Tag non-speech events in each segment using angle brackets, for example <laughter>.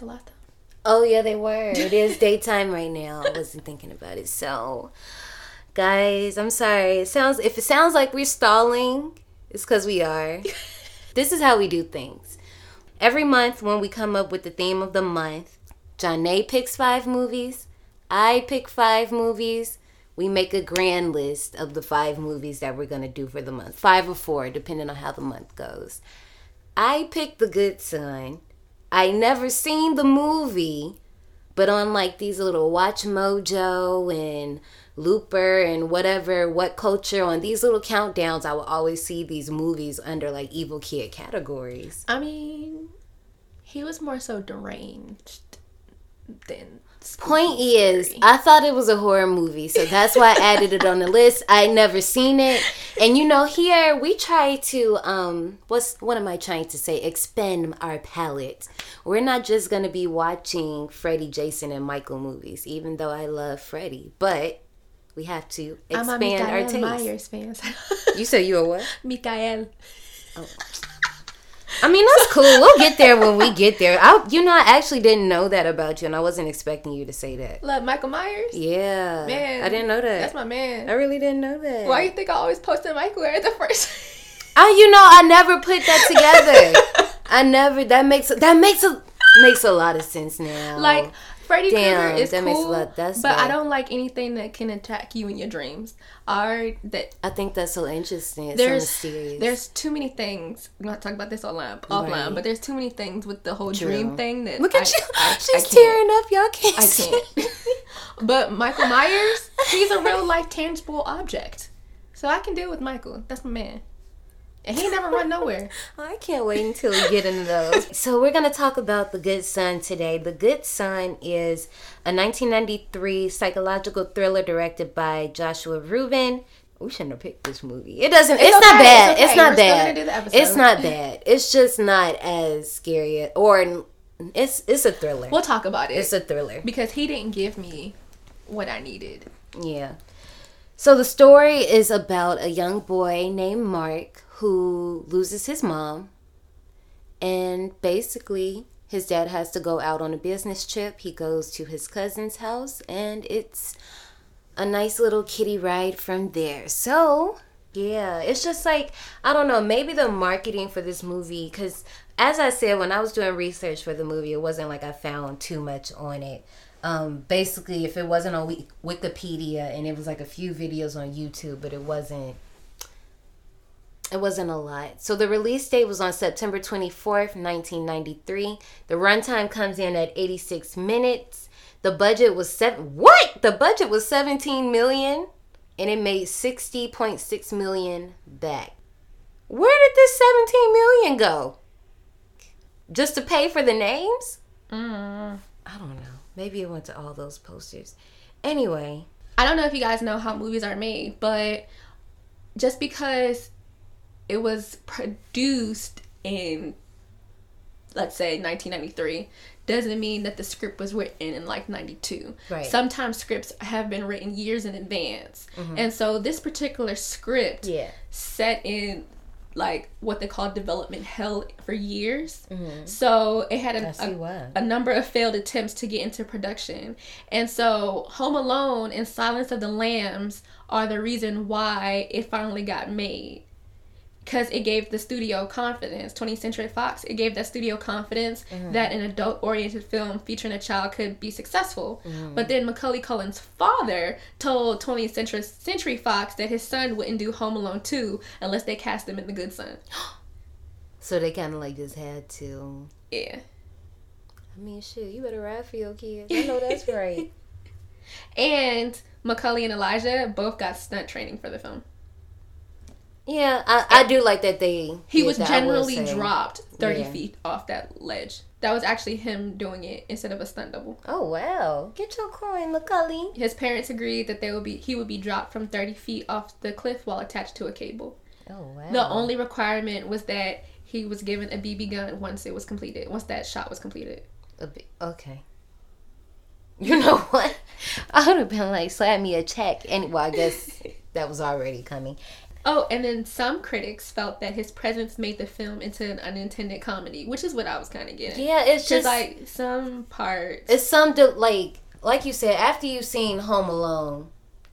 The lights were out the last time. Oh yeah, they were. It is daytime right now. I wasn't thinking about it. So, guys, I'm sorry. It sounds if it sounds like we're stalling, it's because we are. <laughs> this is how we do things. Every month, when we come up with the theme of the month, Janae picks five movies. I pick five movies. We make a grand list of the five movies that we're gonna do for the month. Five or four, depending on how the month goes. I pick The Good Son. I never seen the movie, but on like these little WatchMojo and Looper and whatever, WhatCulture on these little countdowns, I will always see these movies under like evil kid categories. I mean, he was more so deranged than. Point is, I thought it was a horror movie, so that's why I added it on the list. I never seen it, and you know, here we try to um, what's what am I trying to say? Expand our palette. We're not just gonna be watching Freddy, Jason, and Michael movies, even though I love Freddy, but we have to expand I'm a our taste. Myers fan. You said you a what? <laughs> Mikael. I mean, that's cool. We'll get there when we <laughs> get there. I, you know, I actually didn't know that about you, and I wasn't expecting you to say that. Love Michael Myers. Yeah, Man, I didn't know that. That's my man. I really didn't know that. Why do you think I always posted Michael at the first? I, you know, I never put that together. <laughs> I never. That makes that makes a makes a lot of sense now. like Freddy Krueger is that cool, makes a lot- that's but I don't like anything that can attack you in your dreams. Or that I think that's so interesting. It's there's so mysterious. there's too many things. I'm not talking about this online, offline, Right. but there's too many things with the whole True. dream thing that Look at I- you. I- I She's can't. tearing up. Y'all can't. I can't. <laughs> but Michael Myers, he's a real life tangible object, so I can deal with Michael. That's my man, and he never run nowhere. <laughs> I can't wait until we get into those. <laughs> so we're gonna talk about The Good Son today. The Good Son is a 1993 psychological thriller directed by Joshua Rubin. We shouldn't have picked this movie. It doesn't. It's, It's not bad. it's It's, not We're bad. gonna do the. It's not bad. It's just not as scary. Or it's it's a thriller. We'll talk about it It's a thriller. because he didn't give me what I needed. Yeah. So the story is about a young boy named Mark who loses his mom. And basically, his dad has to go out on a business trip. He goes to his cousin's house, and it's a nice little kitty ride from there. So, yeah, it's just like, I don't know, maybe the marketing for this movie, because as I said, when I was doing research for the movie, it wasn't like I found too much on it. Um, basically, if it wasn't on Wikipedia and it was like a few videos on YouTube, but it wasn't it wasn't a lot. So the release date was on September 24th, 1993. The runtime comes in at 86 minutes. The budget was seven What? The budget was 17 million and it made 60.6 million back. Where did this 17 million go? Just to pay for the names? Mm. I don't know. Maybe it went to all those posters. Anyway, I don't know if you guys know how movies are made, but just because it was produced in, let's say, 1993, doesn't mean that the script was written in like 92. Right. Sometimes scripts have been written years in advance. Mhm. And so this particular script Mm-hmm. yeah. set in like what they call development hell for years. Mhm. So it had Mm-hmm. A, a, a number of failed attempts to get into production. And so Home Alone and Silence of the Lambs are the reason why it finally got made. Because it gave the studio confidence, 20th Century Fox, it gave that studio confidence mm-hmm. that an adult oriented film featuring a child could be successful. Mm-hmm. But then Macaulay Culkin's father told 20th Century, Century Fox that his son wouldn't do Home Alone 2 unless they cast him in The Good Son. <gasps> So they kind of like just had to. Yeah. I mean, shit, you better ride for your kids. I know that's <laughs> right. And Macaulay and Elijah both got stunt training for the film. Yeah, I, I do like that they. He was that, generally dropped 30 Yeah. feet off that ledge. That was actually him doing it instead of a stunt double. Oh wow! Get your coin, Macaulay. His parents agreed that they would be he would be dropped from 30 feet off the cliff while attached to a cable. Oh wow. The only requirement was that he was given a BB gun once it was completed, once that shot was completed. A bit, okay. You know <laughs> what? I would have been like, slap me a check. And well, I guess <laughs> that was already coming. Oh, and then some critics felt that his presence made the film into an unintended comedy, which is what I was kind of getting. Yeah, it's Just like some parts. it's some de- like like you said after you've seen Home Alone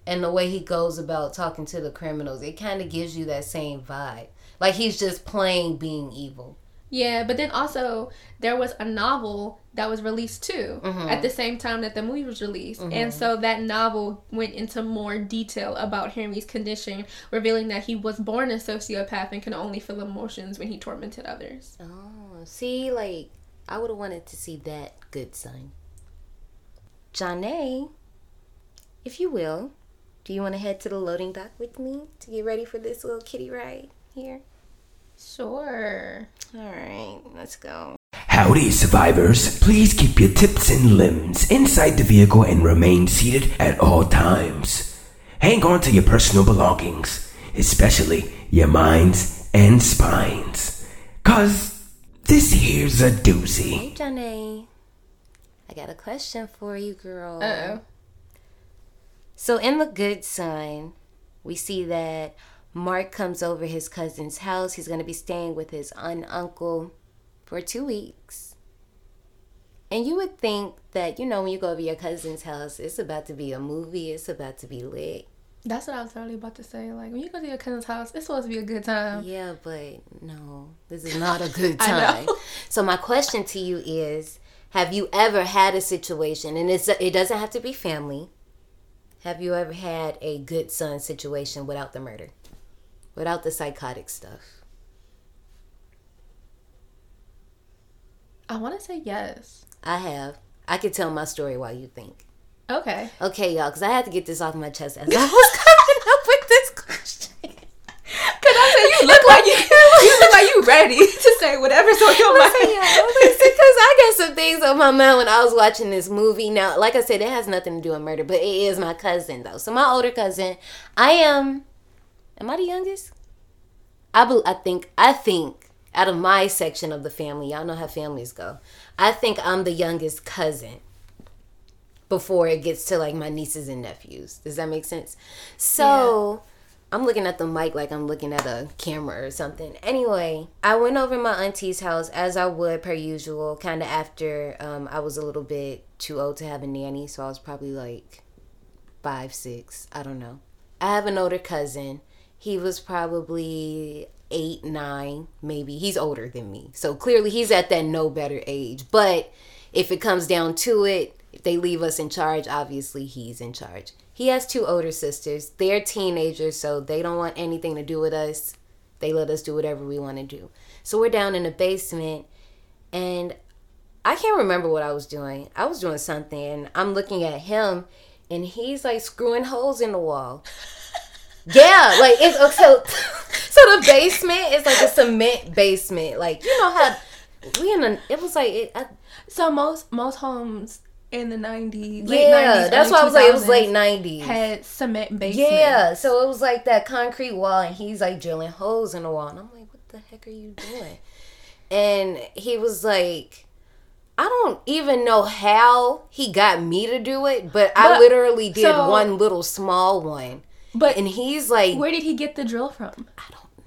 and the way he goes about talking to the criminals, it kind of gives you that same vibe. Like he's just playing being evil. Yeah, but then also there was a novel that was released too Mhm. at the same time that the movie was released. Mhm. And so that novel went into more detail about Henry's condition, revealing that he was born a sociopath and can only feel emotions when he tormented others. Oh, see, like I would have wanted to see that good son. Janae, if you will, do you want to head to the loading dock with me to get ready for this little kitty ride here? Sure. All right, let's go. Howdy, survivors. Please keep your tips and limbs inside the vehicle and remain seated at all times. Hang on to your personal belongings, especially your minds and spines. Cause this here's a doozy. Hey, Janae. I got a question for you, girl. Uh oh. So in the good son, we see that Mark comes over his cousin's house. He's going to be staying with his aunt uncle for two weeks. And you would think that, you know, when you go over your cousin's house, it's about to be a movie, it's about to be lit. That's what I was totally about to say. Like when you go to your cousin's house, it's supposed to be a good time. Yeah, but no, this is not a good <laughs> time. So my question to you is, have you ever had a situation and it's it doesn't have to be family. Have you ever had a good son situation without the murder? Without the psychotic stuff? I want to say yes. I have. I could tell my story while you think. Okay. Okay, y'all, because I had to get this off my chest as <laughs> I was coming up with this question. Cause I said you look like you, you look like you ready <laughs> to say whatever's on your mind. Listen, because I got some things on my mind when I was watching this movie. Now, like I said, it has nothing to do with murder, but it is my cousin though. So my older cousin, I am. Am I the youngest? I bel I think. I think out of my section of the family, y'all know how families go. I think I'm the youngest cousin. Before it gets to like my nieces and nephews. Does that make sense? So. I'm looking at the mic like I'm looking at a camera or something. Anyway, I went over my auntie's house as I would per usual, kind of after um, I was a little bit too old to have a nanny, so I was probably like five, six. I don't know. I have an older cousin. He was probably eight, nine, maybe. He's older than me, so clearly he's at that no better age. But if it comes down to it, if they leave us in charge, obviously he's in charge. He has two older sisters. They're teenagers, so they don't want anything to do with us. They let us do whatever we want to do. So we're down in the basement, and I can't remember what I was doing. I was doing something, and I'm looking at him, and he's like screwing holes in the wall. <laughs> Yeah, like it's oh, so. <laughs> So the basement is like a cement basement. Like you know how we in a. It was like it. I, So most most homes in the nineties, late yeah, 90s, that's why I was like it was late nineties. Had cement basement. Yeah, so it was like that concrete wall, and he's like drilling holes in the wall, and I'm like, "What the heck are you doing?" And he was like, "I don't even know how he got me to do it, but, I literally did so- one little small one." But And he's like, where did he get the drill from? "I don't know."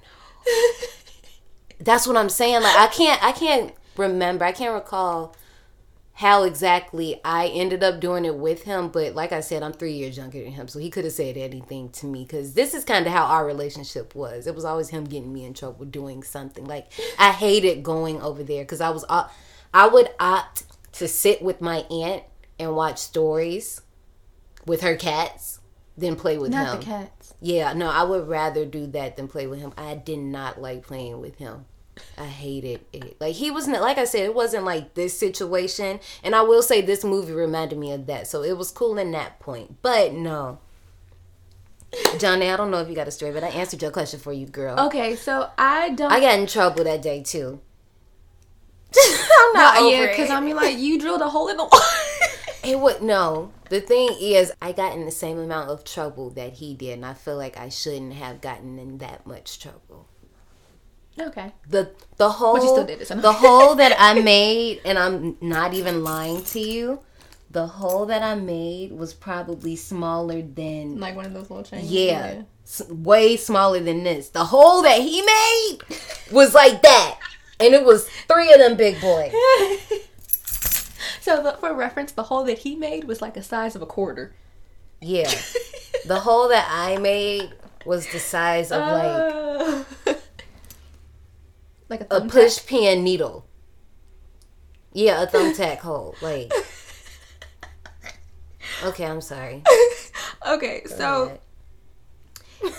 That's what I'm saying. Like, I can't, I can't remember, I can't recall how exactly I ended up doing it with him, but like I said, I'm three years younger than him, so he could have said anything to me because this is kind of how our relationship was. It was always him getting me in trouble doing something. Like I hated going over there because I was, uh, I would opt to sit with my aunt and watch stories with her cats than play with Not him. the cats. Yeah, no, I would rather do that than play with him. I did not like playing with him. I hated it. Like he wasn't like I said, it wasn't like this situation. And I will say this movie reminded me of that. So it was cool in that point. But no. Janae, I don't know if you got a story, but I answered your question for you, girl. Okay, so I don't. I got in trouble that day too. <laughs> I'm not over yeah, because I mean, like you drilled a hole in the wall. It would no. The thing is, I got in the same amount of trouble that he did, and I feel like I shouldn't have gotten in that much trouble. okay. the the hole But you still did it, so the hole that I <laughs> made, and I'm not even lying to you. The hole that I made was probably smaller than Like one of those little chains. yeah. s- way smaller than this. The hole that he made was like that, and it was three of them big boys. <laughs> <laughs> So the, for reference, the hole that he made was like the size of a quarter. Yeah, <laughs> the hole that I made was the size of like Uh, <laughs> like a, a push pin needle. Yeah, a thumbtack hole. Like, okay, I'm sorry. Okay, Go so ahead.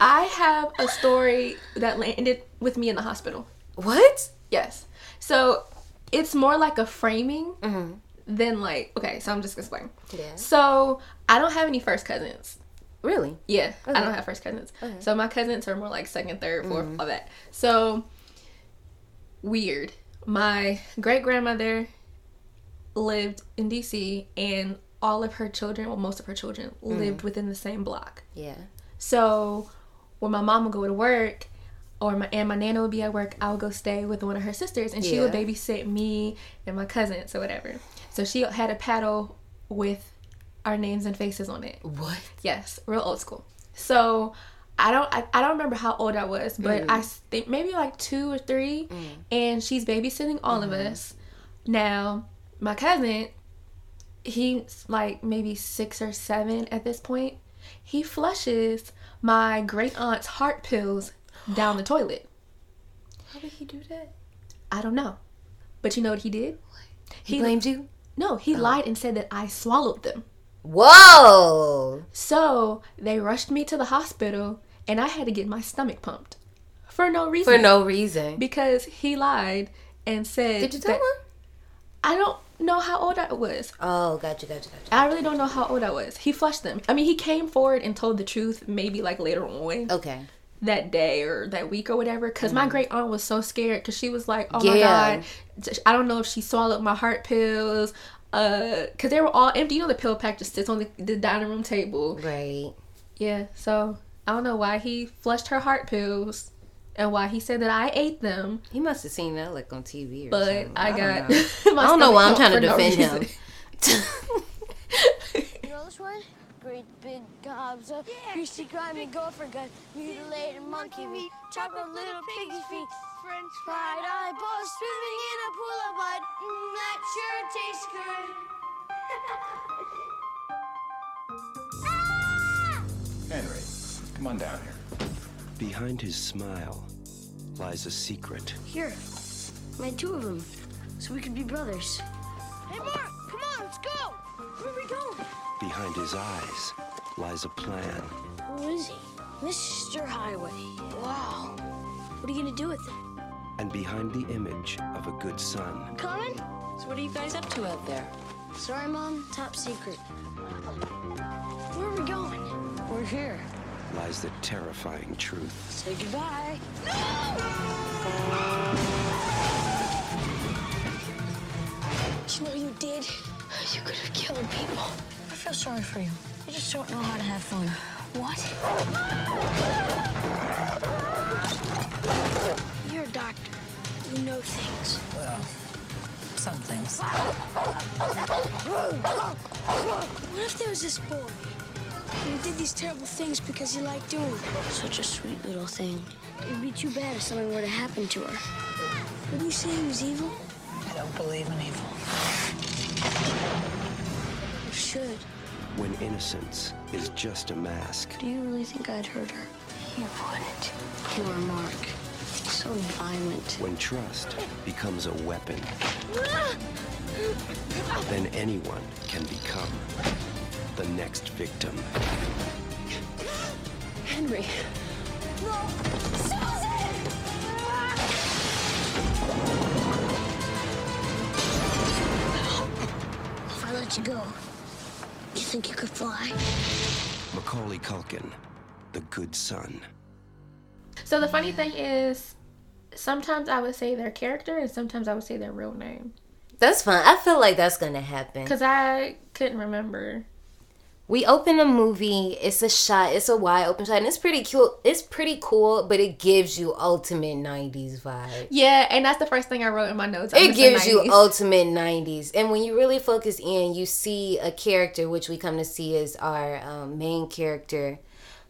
I have a story that landed with me in the hospital. what? Yes. So it's more like a framing Mhm. than like okay. So I'm just gonna explain. Yeah. So I don't have any first cousins. Really? Yeah, I don't have first cousins. Okay. Mm-hmm. So my cousins are more like second, third, 4th all that. So weird. My great grandmother lived in DC, and all of her children, well, most of her children, Mm. lived within the same block. Yeah. So when my mom would go to work, or my and my nana would be at work, I would go stay with one of her sisters, and she would babysit me and my cousins or whatever. So she had a paddle with our names and faces on it. What? Yes, real old school. So I don't I, I don't remember how old I was, but Mm. I think maybe like two or three, and she's babysitting all Mm-hmm. of us. Now my cousin, he's like maybe six or seven at this point. He flushes my great aunt's heart pills down the toilet. How did he do that? I don't know, but you know what he did? He, He- blamed you? No, he oh. lied and said that I swallowed them. Whoa! So they rushed me to the hospital and I had to get my stomach pumped for no reason. For no reason. Because he lied and said. Did you tell that- him? I don't know how old I was. Oh, gotcha, gotcha, gotcha. I really don't know how old I was. He flushed them. I mean, he came forward and told the truth maybe like later on Okay. That day or that week or whatever. Because my great aunt was so scared because she was like, oh my Mm. God, I don't know if she swallowed my heart pills. Uh, cause they were all empty. You know, the pill pack just sits on the, the dining room table. Right. Yeah, so I don't know why he flushed her heart pills and why he said that I ate them, He must have seen that like on TV or but something. I, don't got. know. <laughs> my I don't know why I'm trying to pumped no defend him. <laughs> You know this one? Great big gobs of greasy, grimy gopher gut, mutilated monkey meat, chocolate little piggy feet, French fried eyeballs swimming in a pool of blood. Mm, that sure tastes good. <laughs> Henry, come on down here. Behind his smile lies a secret. Here, made two of them, so we could be brothers. Hey, Mark, Behind his eyes lies a plan. Who is he? Mr. Highway. Wow. What are you gonna do with it? And behind the image of a good son Coming? So what are you guys up to out there? Sorry, Mom. Top secret. Where are we going? We're here. lies the terrifying truth. Say goodbye. Do you know what you did? You could have killed people. I feel sorry for you. You just don't know how to have fun. What? You're a doctor. You know things. Well, some things. What if there was this boy? And he did these terrible things because he liked doing them. Such a sweet little thing. It'd be too bad if something were to happen to her. Wouldn't you say he was evil? I don't believe in evil. You should. When innocence is just a mask, Do you really think I'd hurt her? You wouldn't. You are Mark. So violent. when trust becomes a weapon, then anyone can become the next victim. Henry. No! Susan! If I let you go, you think you could fly? Macaulay Culkin, the good son. So the funny thing is, sometimes I would say their character and sometimes I would say their real name That's fun. I feel like that's gonna happen. because I couldn't remember. We open a movie. It's a shot. It's a wide open shot, and it's pretty cool. It's pretty cool, but it gives you ultimate '90s vibe. Yeah, and that's the first thing I wrote in my notes. It gives you ultimate '90s, and when you really focus in, you see a character, which we come to see as our um, main character,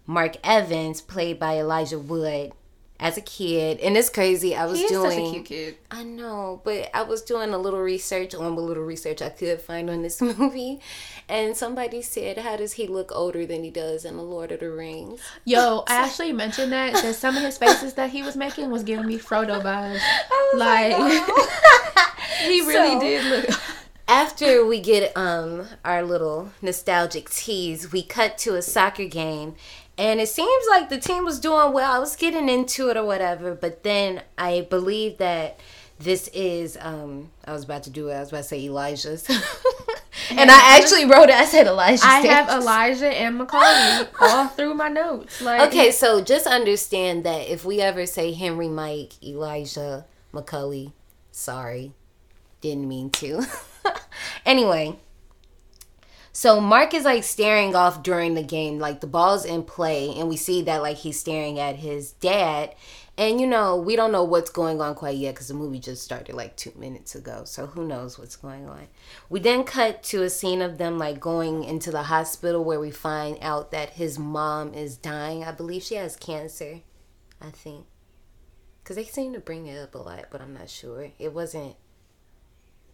Mark Evans, played by Elijah Wood, as a kid. And it's crazy. I was He is doing. such a cute kid. I know, but I was doing a little research on what little research I could find on this <laughs> movie, and somebody said, "How does he look older than he does in the Lord of the Rings?" Yo, I <laughs> actually mentioned that that some of his faces that he was making was giving me Frodo vibes. <laughs> Like, "Oh." he really So- did look. After we get um our little nostalgic tease, we cut to a soccer game. And it seems like the team was doing well. I was getting into it or whatever, but then I believe that this is um I was about to do it. I was about to say Elijah's. <laughs> and I actually wrote it. I said Elijah's. I have. Elijah and Macaulay all <laughs> through my notes. Like, Okay, so just understand that if we ever say Henry, Mike, Elijah, McCully, sorry, didn't mean to. <laughs> anyway, so Mark is like staring off during the game, like the ball's in play, and we see that like he's staring at his dad. And you know, we don't know what's going on quite yet because the movie just started like two minutes ago. So who knows what's going on. We then cut to a scene of them like going into the hospital where we find out that his mom is dying. I believe she has cancer, I think. Because they seem to bring it up a lot, but I'm not sure. It wasn't.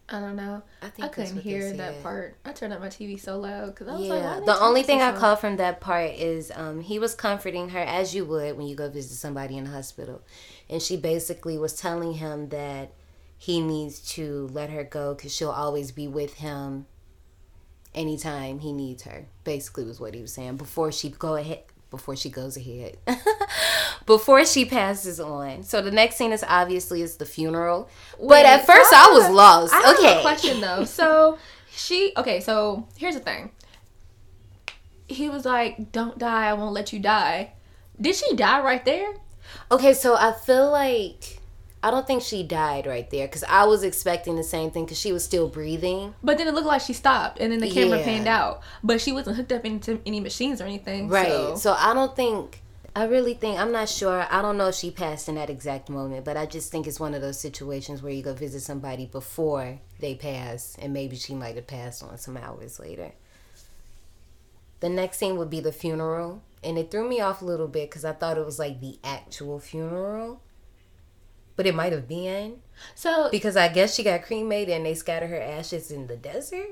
I don't know. I I, couldn't hear that part. I turned up my TV so loud because I was like, Yeah, they the only thing I so caught from that part is um, he was comforting her as you would when you go visit somebody in the hospital, and she basically was telling him that he needs to let her go because she'll always be with him anytime he needs her. Basically, was what he was saying before she go ahead. Before she goes ahead, <laughs> before she passes on. So the next scene is obviously is the funeral. but Wait, at so first, I I was a- lost. I okay, a question though. <laughs> So she okay. So here's the thing. He was like, "Don't die. I won't let you die." Did she die right there? Okay, so I feel like I don't think she died right there because I was expecting the same thing because she was still breathing. But then it looked like she stopped, and then the camera Yeah. panned out. But she wasn't hooked up into any machines or anything. Right. So. So I don't think. I really think I'm not sure. I don't know if she passed in that exact moment, but I just think it's one of those situations where you go visit somebody before they pass, and maybe she might have passed on some hours later. The next scene would be the funeral, and it threw me off a little bit because I thought it was like the actual funeral, but it might have been. So Because I guess she got cremated and they scatter her ashes in the desert.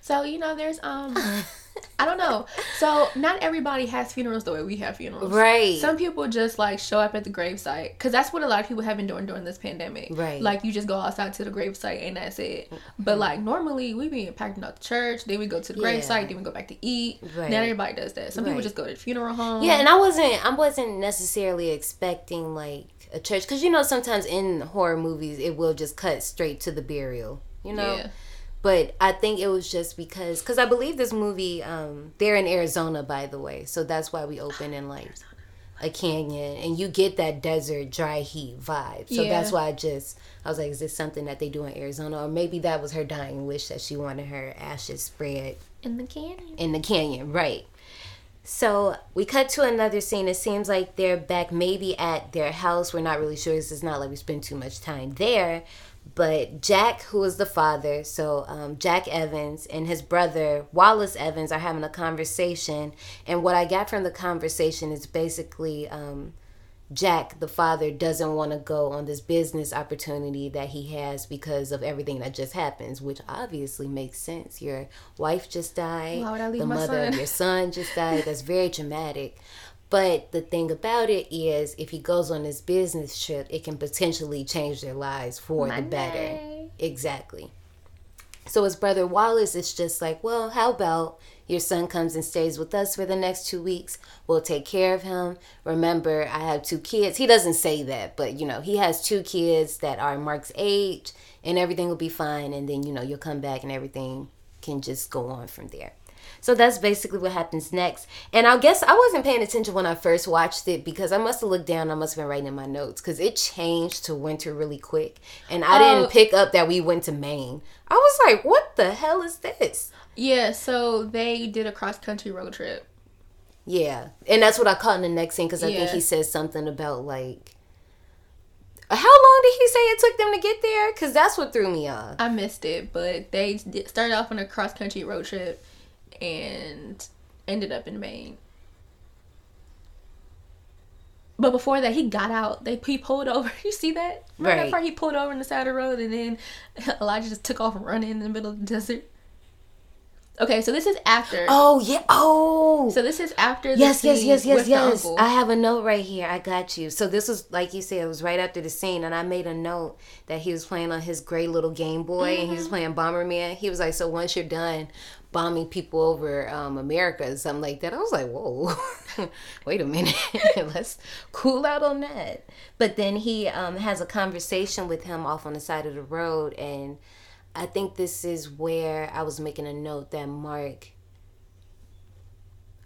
So you know, there's um, <laughs> I don't know. So not everybody has funerals the way we have funerals. Right. Some people just like show up at the gravesite because that's what a lot of people have been doing during this pandemic. Right. Like you just go outside to the gravesite and that's it. But like normally we be packing out the church, then we go to the Yeah. gravesite, then we go back to eat. Right. Not everybody does that. Some people just go to the funeral home. Yeah, and I wasn't I wasn't necessarily expecting like a church because you know sometimes in horror movies it will just cut straight to the burial, you know. Yeah. But I think it was just because because I believe this movie um they're in Arizona by the way, so that's why we open in like a canyon and you get that desert dry heat vibe. So Yeah. that's why I just I was like, is this something that they do in Arizona or maybe that was her dying wish that she wanted her ashes spread in the canyon. in the canyon, right? So we cut to another scene. It seems like they're back maybe at their house. We're not really sure. 'cause It's not like we spend too much time there. But Jack, who is the father, so um, Jack Evans and his brother Wallace Evans are having a conversation. And what I got from the conversation is basically um, Jack, the father, doesn't want to go on this business opportunity that he has because of everything that just happens, which obviously makes sense. Your wife just died. Why would I leave the mother of your son just died. That's very <laughs> traumatic. But the thing about it is, if he goes on this business trip, it can potentially change their lives for the better. Exactly. So his brother Wallace is just like, well, how about your son comes and stays with us for the next two weeks? We'll take care of him. Remember, I have two kids. He doesn't say that, but you know, he has two kids that are Mark's age, and everything will be fine. And then you know, you'll come back and everything can just go on from there. So that's basically what happens next. And I guess I wasn't paying attention when I first watched it because I must have looked down. I must have been writing in my notes because it changed to winter really quick. And I Oh. didn't pick up that we went to Maine. I was like, what the hell is this? Yeah. So they did a cross country road trip. Yeah. And that's what I caught in the next scene because I think he said something about like. How long did he say it took them to get there? Because that's what threw me off. I missed it, but they did- started off on a cross country road trip and ended up in Maine. But before that, he got out. They he pulled over. <laughs> You see that? Remember Right. that part? He pulled over on the side of the road, and then <laughs> Elijah just took off running in the middle of the desert. Okay, so this is after. Oh yeah. Oh. So this is after. The yes, yes, yes, yes, yes. I have a note right here. I got you. So this was like you said, it was right after the scene, and I made a note that he was playing on his gray little Game Boy, and Mm-hmm. he was playing Bomberman. He was like, "So once you're done bombing people over um, America or something like that," I was like, "Whoa, <laughs> wait a minute, <laughs> let's cool out on that." But then he um, has a conversation with him off on the side of the road, and I think this is where I was making a note that Mark.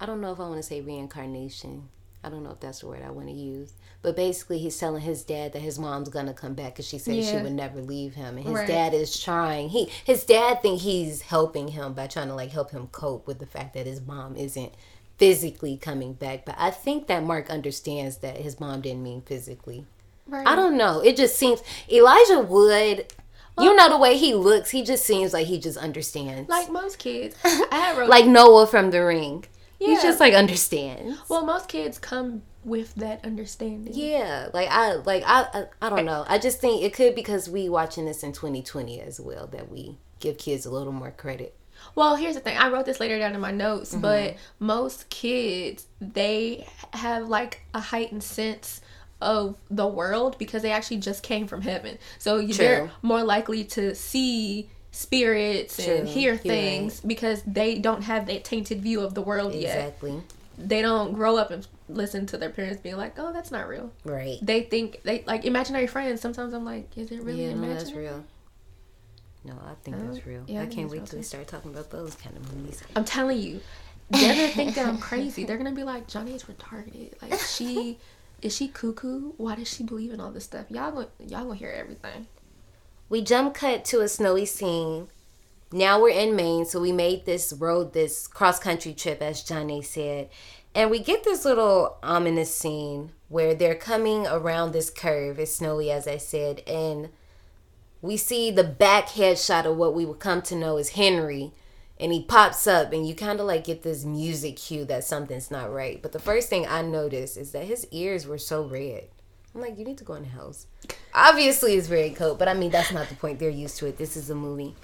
I don't know if I want to say reincarnation. I don't know if that's the word I want to use. But basically, he's telling his dad that his mom's gonna come back because she said she would never leave him, and his Right. dad is trying. He his dad think he's helping him by trying to like help him cope with the fact that his mom isn't physically coming back. But I think that Mark understands that his mom didn't mean physically. Right. I don't know. It just seems Elijah Wood. You know the way he looks. He just seems like he just understands. like most kids. <laughs> Like Noah from The Ring. He just like understands. Well, most kids come with that understanding. Yeah, like I like I, I I don't know. I just think it could because we watching this in 2020 as well that we give kids a little more credit. Well, here's the thing. I wrote this later down in my notes, Mm-hmm. but most kids they have like a heightened sense of the world because they actually just came from heaven. So they're more likely to see spirits True. and hear You're things because they don't have that tainted view of the world yet. Exactly. They don't grow up and listen to their parents being like, "Oh, that's not real." Right. They think they like imaginary friends. Sometimes I'm like, "Is it really yeah, no, that's real. No, I think oh, that's real. Yeah, I, I can't wait till we start talking about those kind of movies. I'm telling you, they're gonna think that I'm <laughs> crazy. They're gonna be like, Janae is retarded. Like she, <laughs> is she cuckoo? Why does she believe in all this stuff? Y'all gonna y'all gonna hear everything. We jump cut to a snowy scene. Now we're in Maine, so we made this road, this cross country trip, as Janae said. And we get this little ominous scene where they're coming around this curve. It's snowy, as I said. And we see the back headshot of what we would come to know as Henry. And he pops up, and you kind of like get this music cue that something's not right. But the first thing I noticed is that his ears were so red. I'm like, you need to go in the house. Obviously, it's very cold, but I mean, that's not the point. They're used to it. This is a movie.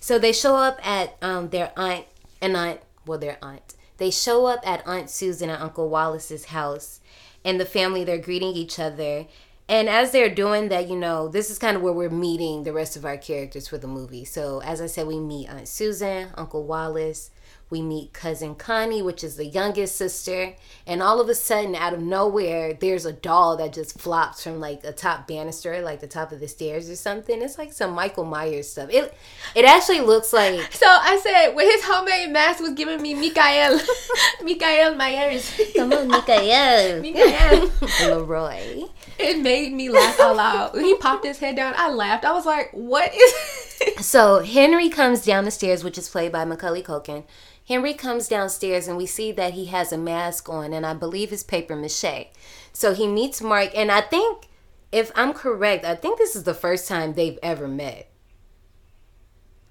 So they show up at um, their aunt and aunt, well, their aunt. They show up at Aunt Susan and Uncle Wallace's house, and the family they're greeting each other. And as they're doing that, you know, this is kind of where we're meeting the rest of our characters for the movie. So as I said, we meet Aunt Susan, Uncle Wallace. We meet cousin Connie, which is the youngest sister, and all of a sudden, out of nowhere, there's a doll that just flops from like a top banister, like the top of the stairs or something. It's like some Michael Myers stuff. It it actually looks like <laughs> So I said when his homemade mask was giving me Mikael, <laughs> Mikael Myers. come on, Mikael, <laughs> Mikael. Leroy. It made me laugh out loud. When he popped his head down, I laughed. I was like, "What is?" So Henry comes down the stairs, which is played by Macaulay Culkin. Henry comes downstairs and we see that he has a mask on, and I believe it's paper mache. So he meets Mark, and I think, if I'm correct, I think this is the first time they've ever met.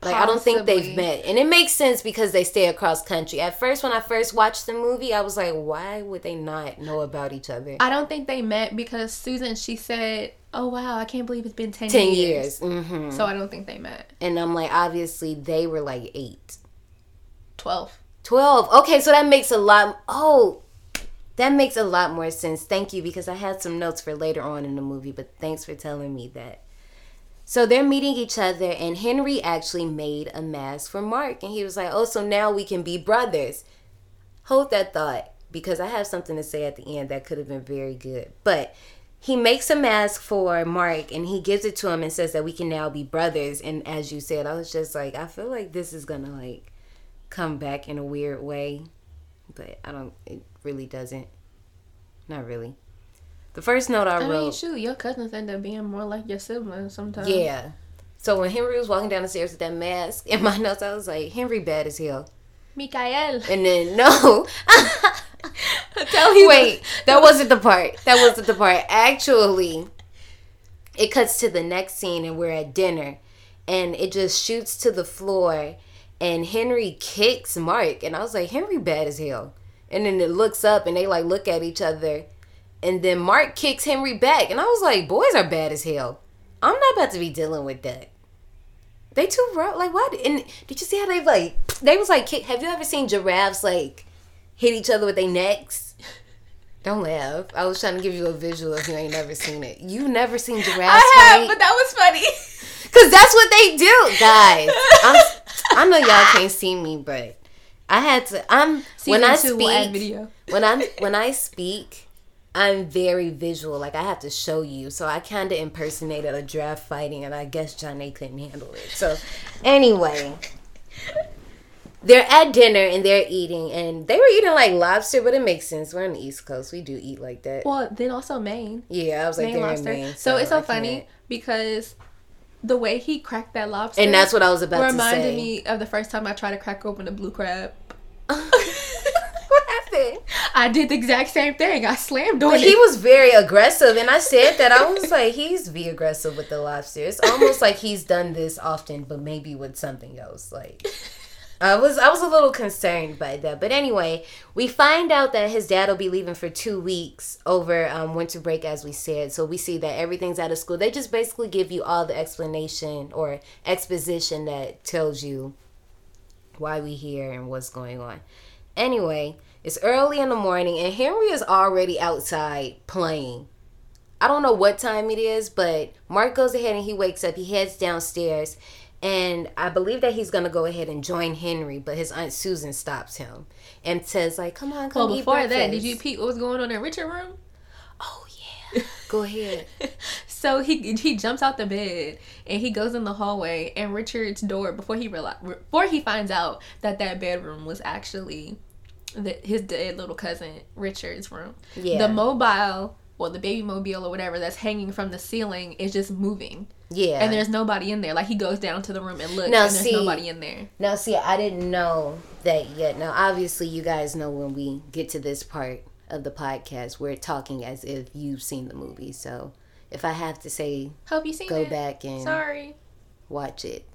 Like I don't think they've met, and it makes sense because they stay across country. At first, when I first watched the movie, I was like, "Why would they not know about each other?" I don't think they met because Susan she said, "Oh wow, I can't believe it's been ten years." years, hmm So I don't think they met. and I'm like, obviously they were like eight. Twelve. 12. Okay, so that makes a lot. Oh, that makes a lot more sense. Thank you because I had some notes for later on in the movie, but thanks for telling me that. So they're meeting each other, and Henry actually made a mask for Mark, and he was like, "Oh, so now we can be brothers." Hold that thought because I have something to say at the end that could have been very good. But he makes a mask for Mark, and he gives it to him and says that we can now be brothers. And as you said, I was just like, I feel like this is gonna like come back in a weird way, but I don't. It really doesn't. Not really. The first note I, I mean, wrote. shoot, your cousins end up being more like your siblings sometimes. Yeah. So when Henry was walking down the stairs with that mask, in my <laughs> notes I was like, Henry bad as hell. Mikael. And then no. <laughs> Tell you Wait, that wasn't the part. That wasn't the part. Actually, it cuts to the next scene and we're at dinner and it just shoots to the floor and Henry kicks Mark and I was like, Henry bad as hell. And then it looks up and they like look at each other And then Mark kicks Henry back. And I was like, boys are bad as hell. I'm not about to be dealing with that. They too rough. Like, what? And did you see how they like, they was like, kick- have you ever seen giraffes like hit each other with their necks? <laughs> Don't laugh. I was trying to give you a visual if you ain't never seen it. You never seen giraffes I have, fight? but that was funny. <laughs> Cause that's what they do, guys. <laughs> I'm, I know y'all can't see me, but I had to. I'm when I Season two, we'll add speak. video. When I'm <laughs> when I speak, I'm very visual. Like I have to show you. So I kind of impersonated a draft fighting, and I guess Janae couldn't handle it. So anyway, they're at dinner and they're eating, and they were eating like lobster, but it makes sense. We're on the East Coast. We do eat like that. Well, then also Maine. yeah, I was like, Maine lobster. Maine, so, it's so I funny because the way he cracked that lobster And that's what I was about to reminded say. me of the first time I tried to crack open a blue crab. <laughs> what happened? I did the exact same thing. I slammed on But it. he was very aggressive, and I said that I was like, he's be aggressive with the lobster. It's almost like he's done this often, but maybe with something else. Like, I was, I was a little concerned by that. But anyway, we find out that his dad will be leaving for two weeks over um, winter break, as we said. So we see that everything's out of school. They just basically give you all the explanation or exposition that tells you why we here and what's going on. Anyway, it's early in the morning and Henry is already outside playing. I don't know what time it is, but Mark goes ahead and he wakes up. He heads downstairs and I believe that he's gonna go ahead and join Henry, but his aunt Susan stops him and says like, "Come on, come well, eat before that, did you peep what was going on in Richard's room? Oh yeah, go ahead. <laughs> So he he jumps out the bed and he goes in the hallway and Richard's door before he realize before he finds out that that bedroom was actually the, his dead little cousin Richard's room. Yeah. The mobile or the baby mobile or whatever that's hanging from the ceiling is just moving. Yeah, And there's nobody in there. Like he goes down to the room and looks Now, and there's see- nobody in there. Now, see, I didn't know that yet. Now, obviously, you guys know when we get to this part of the podcast, we're talking as if you've seen the movie. So, if I have to say Hope you seen go it. back and Sorry. watch it,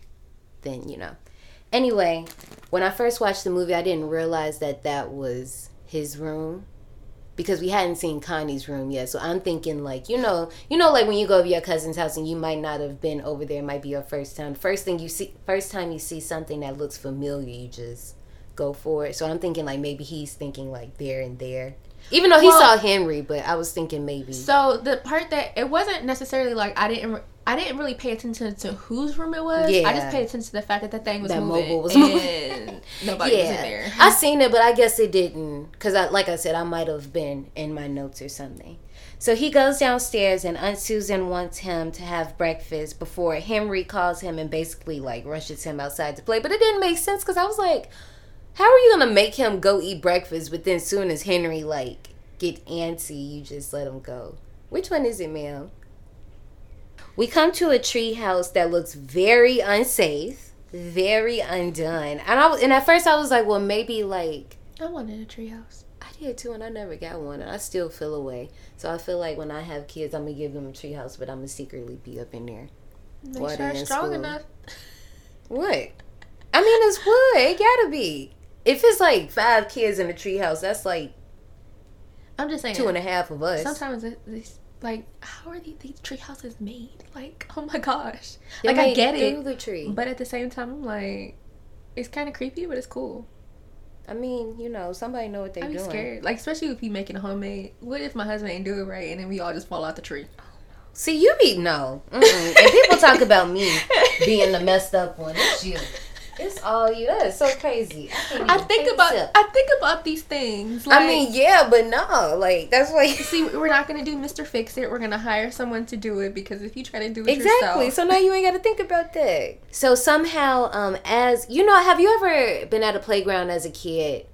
then you know. Anyway, when I first watched the movie, I didn't realize that that was his room because we hadn't seen Connie's room yet. So I'm thinking like, you know, you know, like when you go to your cousin's house and you might not have been over there, it might be your first time. First thing you see, first time you see something that looks familiar, you just go for it. So I'm thinking like maybe he's thinking like there and there. Even though he Well- saw Henry, but I was thinking maybe. So the part that it wasn't necessarily like I didn't re- I didn't really pay attention to whose room it was. Yeah. I just paid attention to the fact that that thing was That moving mobile was and moving. <laughs> nobody was in there. I seen it, but I guess it didn't because, I, like I said, I might have been in my notes or something. So he goes downstairs, and Aunt Susan wants him to have breakfast before Henry calls him and basically like rushes him outside to play. But it didn't make sense because I was like, how are you gonna make him go eat breakfast? But then, soon as Henry like get antsy, you just let him go. Which one is it, ma'am? We come to a tree house that looks very unsafe, very undone. And I and at first I was like, well, maybe like I wanted a tree house. I did too, and I never got one, and I still feel away. So I feel like when I have kids, I'm gonna give them a tree house, but I'm gonna secretly be up in there. Make sure strong school? enough. What? I mean, it's wood. It gotta be. If it's like five kids in a treehouse, that's like I'm just saying. two and a half of us. Sometimes it's like, how are these, these tree houses made? Like, <laughs> oh my gosh. They like I get it, the tree. but at the same time, I'm like, it's kind of creepy, but it's cool. I mean, you know, somebody know what they're doing. scared. Like, especially if you making a homemade. What if my husband ain't do it right and then we all just fall out the tree? See, you be no. Mm-mm. and people talk about me <laughs> being the messed up one. It's you. It's all you. That is so crazy. I, can't I think about. I think about these things. Like, I mean, yeah, but no. Like that's why. <laughs> see, we're not gonna do Mr. Fix It. We're gonna hire someone to do it because if you try to do it Exactly. yourself, So now you ain't got to think about that. So somehow, um, as you know, have you ever been at a playground as a kid,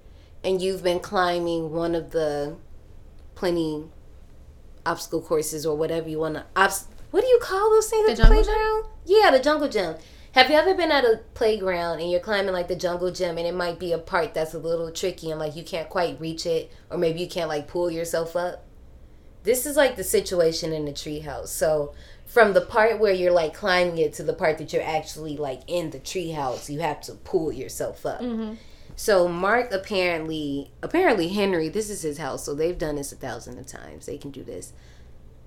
and you've been climbing one of the plenty obstacle courses or whatever you want to obs- what do you call those things The at the jungle playground? Yeah, the jungle gym. Have you ever been at a playground and you're climbing like the jungle gym and it might be a part that's a little tricky and like you can't quite reach it or maybe you can't like pull yourself up? This is like the situation in the treehouse. So from the part where you're like climbing it to the part that you're actually like in the treehouse, you have to pull yourself up. Mm-hmm. So Mark apparently, apparently Henry, this is his house, so they've done this a thousand of times. They can do this.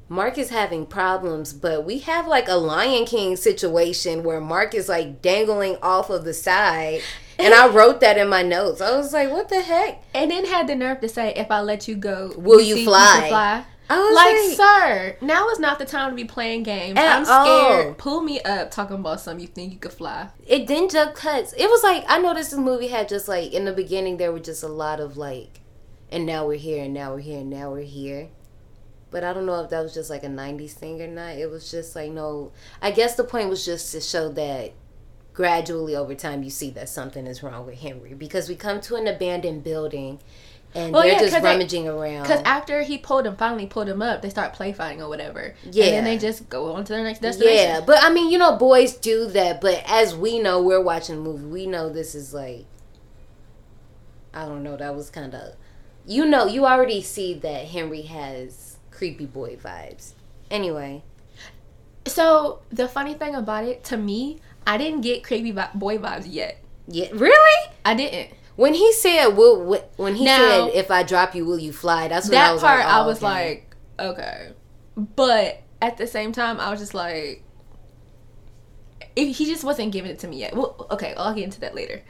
Mark is having problems, but we have like a Lion King situation where Mark is like dangling off of the side. And I <laughs> wrote that in my notes. I was like, what the heck? And then had the nerve to say, "If I let you go, Will you think fly?" can fly?" I was Like, like, sir, now is not the time to be playing games. I'm scared. all. Pull me up talking about something you think you could fly. it didn't just cuts. It was like I noticed this movie had just like in the beginning there were just a lot of like, and now we're here, and now we're here, and now we're here. But I don't know if that was just like a '90s thing or not. It was just like no. I guess the point was just to show that gradually over time you see that something is wrong with Henry because we come to an abandoned building, and Well, they're yeah, just 'cause they- rummaging around. Because after he pulled him, finally pulled him up, they start play fighting or whatever. Yeah. And then they just go on to their next destination. Yeah, but I mean, you know, boys do that. But as we know, we're watching the movie. We know this is like, I don't know. That was kind of, you know, you already see that Henry has creepy boy vibes. Anyway, So the funny thing about it, to me, I didn't get creepy boy vibes yet. yeah, really. I didn't. When he said, "Will," when he Now- said, "If I drop you, will you fly?" That's when I That was part, like, I oh, was okay. like, okay. But at the same time, I was just like, if he just wasn't giving it to me yet. Well, okay, I'll get into that later.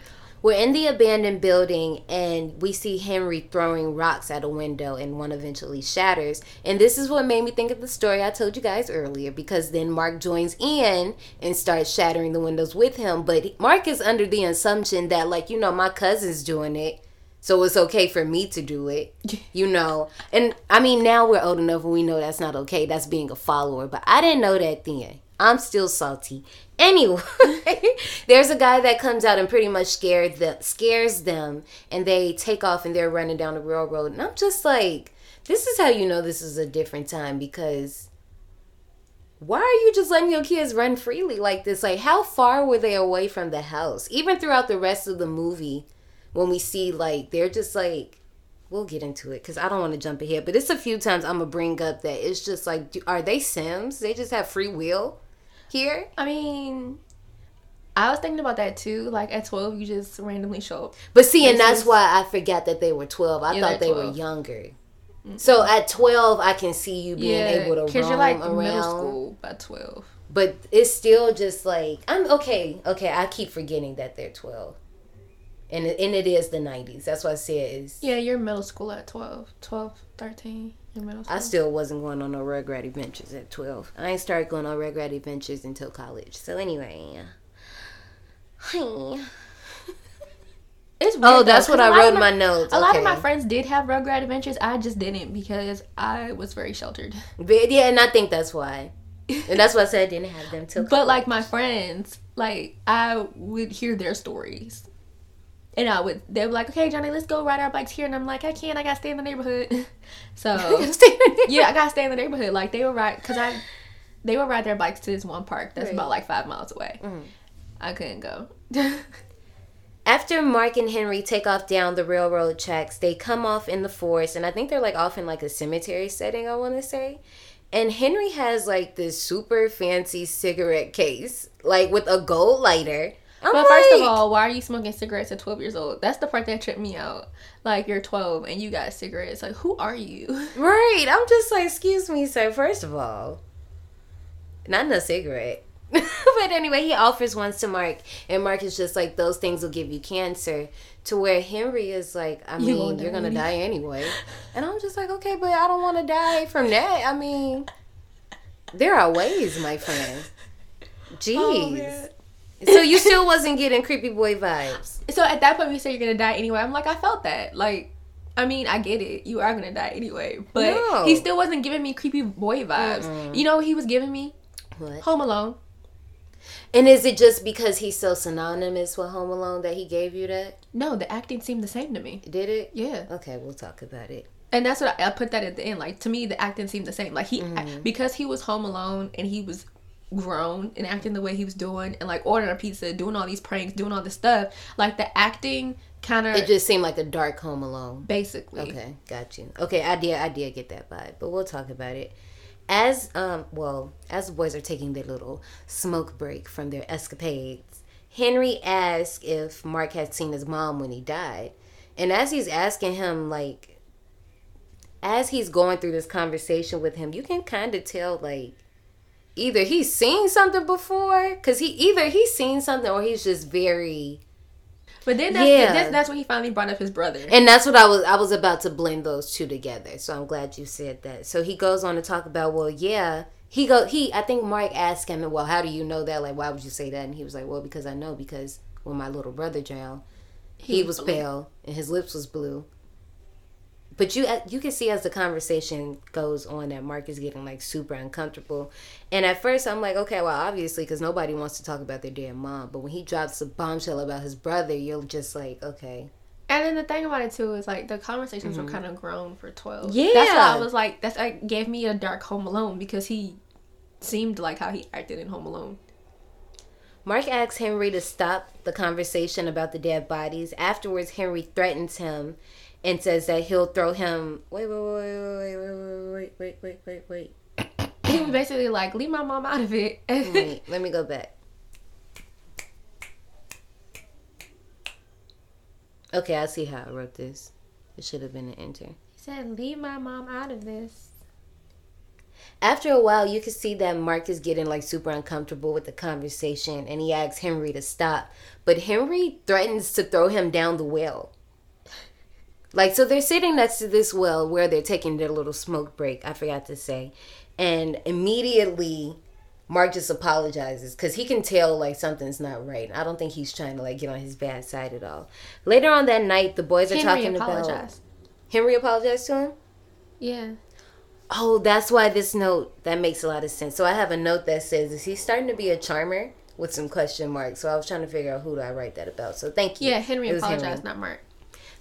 We're in the abandoned building and we see Henry throwing rocks at a window and one eventually shatters. And this is what made me think of the story I told you guys earlier because then Mark joins in and starts shattering the windows with him. But Mark is under the assumption that, like, you know, my cousin's doing it. So it's okay for me to do it, <laughs> you know. And I mean, now we're old enough and we know that's not okay. That's being a follower. But I didn't know that then. I'm still salty. Anyway, <laughs> there's a guy that comes out and pretty much scared them, scares them, and they take off and they're running down the railroad. And I'm just like, this is how you know this is a different time because why are you just letting your kids run freely like this? Like, how far were they away from the house? Even throughout the rest of the movie, when we see like they're just like we'll get into it because I don't want to jump ahead, but it's a few times I'm gonna bring up that it's just like, are they Sims? They just have free will here. I mean, I was thinking about that too. Like at 12, you just randomly show up. But see, and that's why I forgot that they were 12. I Yeah, thought they they're were 12. younger. So at 12, I can see you being able to roam you're like around. middle school by 12. But it's still just like I'm okay. Okay, I keep forgetting that they're 12. And and it is the 90s. That's what I said is Yeah, you're middle school at 12, 12, 13. You're middle school. I still wasn't going on no Rugrat adventures at 12. I ain't started going on Rugrat adventures until college. So anyway. Hi. It's weird, Oh, though, that's what I wrote in my notes. A lot of my friends did have Rugrat adventures. I just didn't because I was very sheltered. But yeah, and I think that's why. And that's why I said I didn't have them till <laughs> But like my friends, like I would hear their stories. And uh, I would, they were like, okay, Johnny, let's go ride our bikes here. And I'm like, I can't, I gotta stay in the neighborhood. <laughs> So, <laughs> yeah, I gotta stay in the neighborhood. Like they would ride, cause I, they would ride their bikes to this one park that's Right. about like five miles away. Mm-hmm. I couldn't go. <laughs> After Mark and Henry take off down the railroad tracks, they come off in the forest, and I think they're like off in like a cemetery setting, I want to say. And Henry has like this super fancy cigarette case, like with a gold lighter. I'm But first of all, why are you smoking cigarettes at 12 years old? That's the part that tripped me out. Like, you're 12 and you got cigarettes. Like, who are you? <laughs> Right. I'm just like, excuse me, sir. First of all, not no cigarette. <laughs> but anyway, he offers ones to Mark, and Mark is just like, those things will give you cancer. To where Henry is like, I You mean, you're gonna die anyway. <laughs> And I'm just like, okay, but I don't want to die from that. I mean, there are ways, my friend. Oh, Jeez. Oh. So you still wasn't getting creepy boy vibes. So at that point, you say you're gonna die anyway. I'm like, I felt that. Like, I mean, I get it. You are gonna die anyway. But No. he still wasn't giving me creepy boy vibes. You know what he was giving me? What? Home Alone. And is it just because he's so synonymous with Home Alone that he gave you that? No, the acting seemed the same to me. Did it? Yeah. Okay, we'll talk about it. And that's what I, I put that at the end. Like to me, the acting seemed the same. Like he, Mm-hmm. because he was home alone and he was grown and acting the way he was doing, and like ordering a pizza, doing all these pranks, doing all this stuff. Like the acting kind of It just seemed like a dark Home Alone. basically. Okay, got you. Okay, I did I did get that vibe, but we'll talk about it. As um well, as the boys are taking their little smoke break from their escapades, Henry asks if Mark had seen his mom when he died. And as he's asking him, like, as he's going through this conversation with him, you can kind of tell, like, either he's seen something before, because he either he's seen something or he's just very. But then that's, Yeah. that's, that's when he finally brought up his brother. And that's what I was I was about to blend those two together. So I'm glad you said that. So he goes on to talk about, well, yeah, he go he I think Mark asked him, well, how do you know that? Like, why would you say that? And he was like, well, because I know because when my little brother drowned, he, was, was pale and his lips was blue. But you you can see as the conversation goes on that Mark is getting like super uncomfortable. And at first I'm like, okay, well, obviously, because nobody wants to talk about their dead mom. But when he drops a bombshell about his brother, you're just like, okay. And then the thing about it too is like the conversations were kind of grown for twelve. Mm-hmm. Yeah. that's why I was like, that's like gave me a dark Home Alone because he seemed like how he acted in Home Alone. Mark asks Henry to stop the conversation about the dead bodies. Afterwards, Henry threatens him and says that he'll throw him. Wait, wait, wait, wait, wait, wait, wait, wait, wait, wait, wait. He was basically like, leave my mom out of it. Wait, let me go back. Okay, I see how I wrote this. It should have been an enter. He said, leave my mom out of this. After a while, you can see that Mark is getting like super uncomfortable with the conversation and he asks Henry to stop. But Henry threatens to throw him down the well. Like, so they're sitting next to this well where they're taking their little smoke break, I forgot to say. And immediately, Mark just apologizes because he can tell like something's not right. I don't think he's trying to like get on his bad side at all. Later on that night, the boys are Henry talking about. apologized. Henry apologized to him? Yeah. Oh, that's why this note that makes a lot of sense. So I have a note that says, "Is he starting to be a charmer?" with some question marks. So I was trying to figure out who do I write that about. So thank you. Yeah, Henry apologized, not Mark.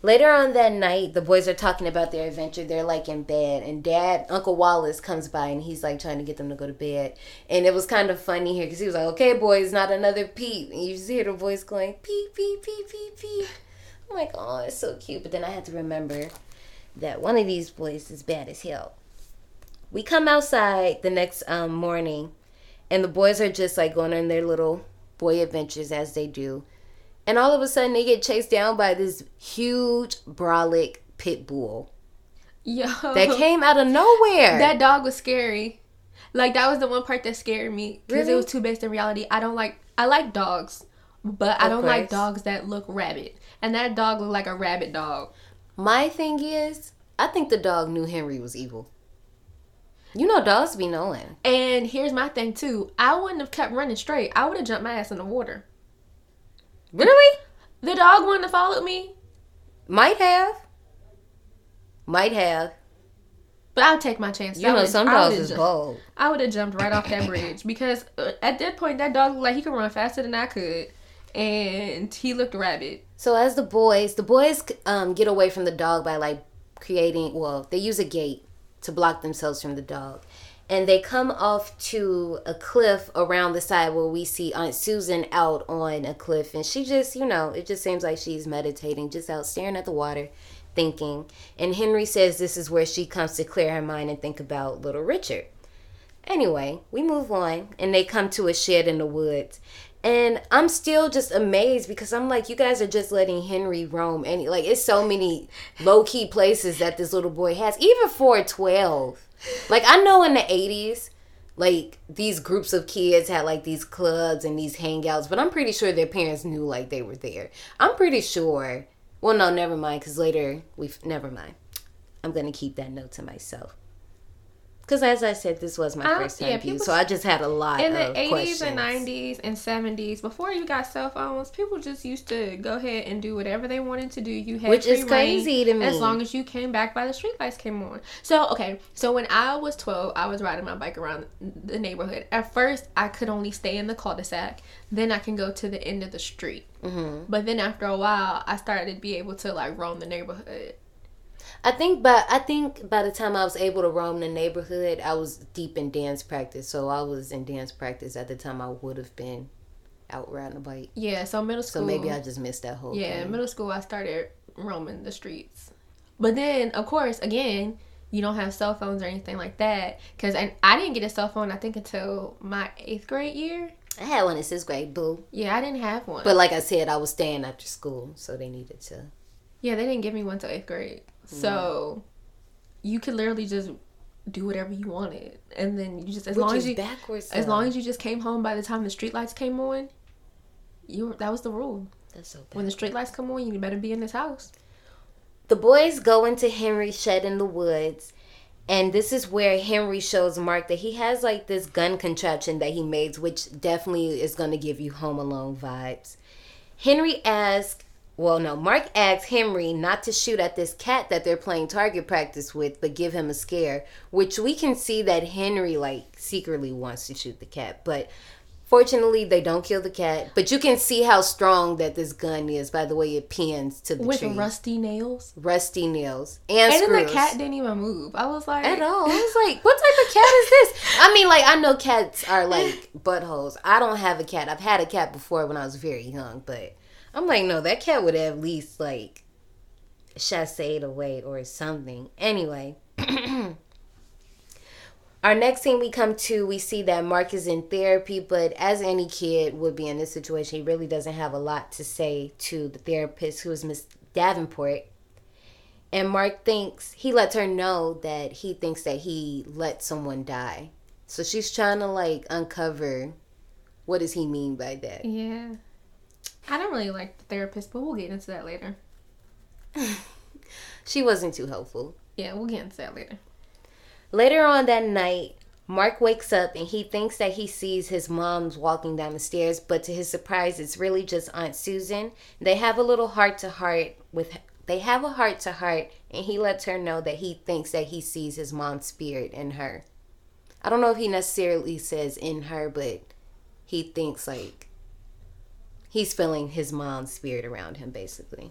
Later on that night, the boys are talking about their adventure. They're like in bed, and Dad, Uncle Wallace, comes by and he's like trying to get them to go to bed. And it was kind of funny here because he was like, "Okay, boys, not another peep." And you just hear the voice going, "Peep, peep, peep, peep, peep." I'm like, "Oh, it's so cute." But then I had to remember that one of these boys is bad as hell. We come outside the next um, morning, and the boys are just like going on their little boy adventures as they do. And all of a sudden, they get chased down by this huge brolic pit bull Yo. that came out of nowhere. That dog was scary. Like that was the one part that scared me because Really? it was too based in reality. I don't like I like dogs, but I don't like dogs that look rabid. And that dog looked like a rabbit dog. My thing is, I think the dog knew Henry was evil. You know, dogs be knowing. And here's my thing too. I wouldn't have kept running straight. I would have jumped my ass in the water. Really? The dog wouldn't have followed me, Might have. Might have. but I would take my chances. You I know, some dogs is bold. I would have jumped right off that bridge because uh, at that point that dog looked like he could run faster than I could, and he looked rabid. So as the boys, the boys um, get away from the dog by like creating. Well, they use a gate to block themselves from the dog, and they come off to a cliff around the side where we see Aunt Susan out on a cliff, and she just, you know, it just seems like she's meditating, just out staring at the water, thinking. And Henry says this is where she comes to clear her mind and think about little Richard. Anyway, we move on and they come to a shed in the woods. And I'm still just amazed because I'm like, you guys are just letting Henry roam. And like, it's so many low key places that this little boy has, even for 12. Like, I know in the 80s, like, these groups of kids had like these clubs and these hangouts, but I'm pretty sure their parents knew like they were there. I'm pretty sure. Well, no, never mind, because later we've. Never mind. I'm to keep that note to myself. Because as I said, this was my I- first time yeah, people- so I just had a lot in of the 80s questions. and 90s and 70s before you got cell phones people just used to go ahead and do whatever they wanted to do you had Which is crazy to me. as long as you came back by the street lights came on so okay so when i was 12 i was riding my bike around the neighborhood at first i could only stay in the cul-de-sac then i can go to the end of the street Mm-hmm. but then after a while i started to be able to like roam the neighborhood I think, but I think by the time I was able to roam the neighborhood, I was deep in dance practice. So I was in dance practice at the time. I would have been out riding a bike. yeah so middle school. So maybe I just missed that whole Yeah, thing. middle school I started roaming the streets. But then, of course, again, you don't have cell phones or anything like that. Because I, I didn't get a cell phone, I think, until my eighth grade year. I had one in sixth grade, boo. Yeah, I didn't have one. But like I said, I was staying after school, so they needed to. yeah, they didn't give me one till eighth grade. So you could literally just do whatever you wanted, and then you just as Which long as you backwards. as long as you just came home by the time the street lights came on. You were, that was the rule. That's so bad. When the street lights come on, you better be in this house. The boys go into Henry's shed in the woods, and this is where Henry shows Mark that he has like this gun contraption that he made, which definitely is going to give you Home Alone vibes. Henry asks, well, no, Mark asks Henry not to shoot at this cat that they're playing target practice with, but give him a scare, which we can see that Henry like secretly wants to shoot the cat, but. Fortunately, they don't kill the cat, but you can see how strong that this gun is by the way it pins to the With tree rusty nails. rusty nails and, And screws. then the cat didn't even move. I was like, at all. I was like, what type of cat is this? I mean, like I know cats are like buttholes. I don't have a cat. I've had a cat before when I was very young, but I'm like, no, that cat would at least like chasseed away or something. Anyway. <clears throat> Our next scene we come to, we see that Mark is in therapy, but as any kid would be in this situation, he really doesn't have a lot to say to the therapist, who is Miss Davenport. And Mark thinks he lets her know that he thinks that he let someone die. So she's trying to like uncover what does he mean by that. yeah. I don't really like the therapist, but we'll get into that later. <laughs> She wasn't too helpful. Yeah, we'll get into that later. Later on that night, Mark wakes up and he thinks that he sees his mom's walking down the stairs, but to his surprise, it's really just Aunt Susan. They have a little heart to heart with they have a heart to heart and he lets her know that he thinks that he sees his mom's spirit in her. I don't know if he necessarily says in her, but he thinks like he's feeling his mom's spirit around him basically.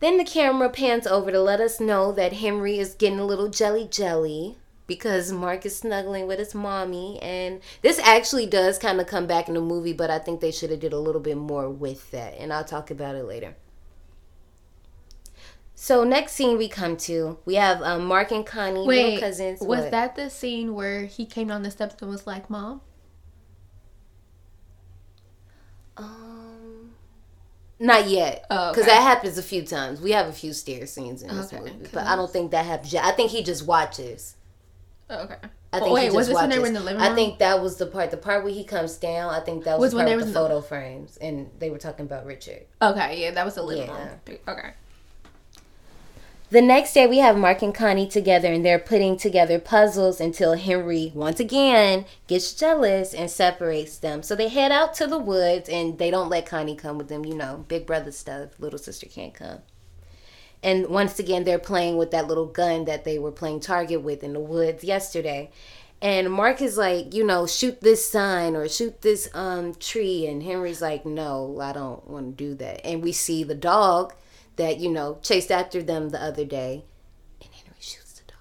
Then the camera pans over to let us know that Henry is getting a little jelly jelly because Mark is snuggling with his mommy and this actually does kind of come back in the movie but I think they should have did a little bit more with that and I'll talk about it later. So next scene we come to, we have um, Mark and Connie, little Wait, cousins. was What? that the scene where he came down the steps and was like, "Mom"? Not yet. Oh, Because okay. that happens a few times. We have a few stair scenes in this Okay, movie, but I don't think that happens yet. I think he just watches. Oh, okay. I Oh, think wait, he just was this when they were in the living room? I think that was the part. The part where he comes down. I think that was, Was the when they with was the in the- photo frames, and they were talking about Richard. Okay, yeah, that was the living Yeah. room. Okay. The next day, we have Mark and Connie together, and they're putting together puzzles until Henry once again gets jealous and separates them. So they head out to the woods, and they don't let Connie come with them. You know, big brother stuff. Little sister can't come. And once again, they're playing with that little gun that they were playing target with in the woods yesterday. And Mark is like, you know, shoot this sign or shoot this um tree. And Henry's like, no, I don't want to do that. And we see the dog that, you know, chased after them the other day. And Henry shoots the dog.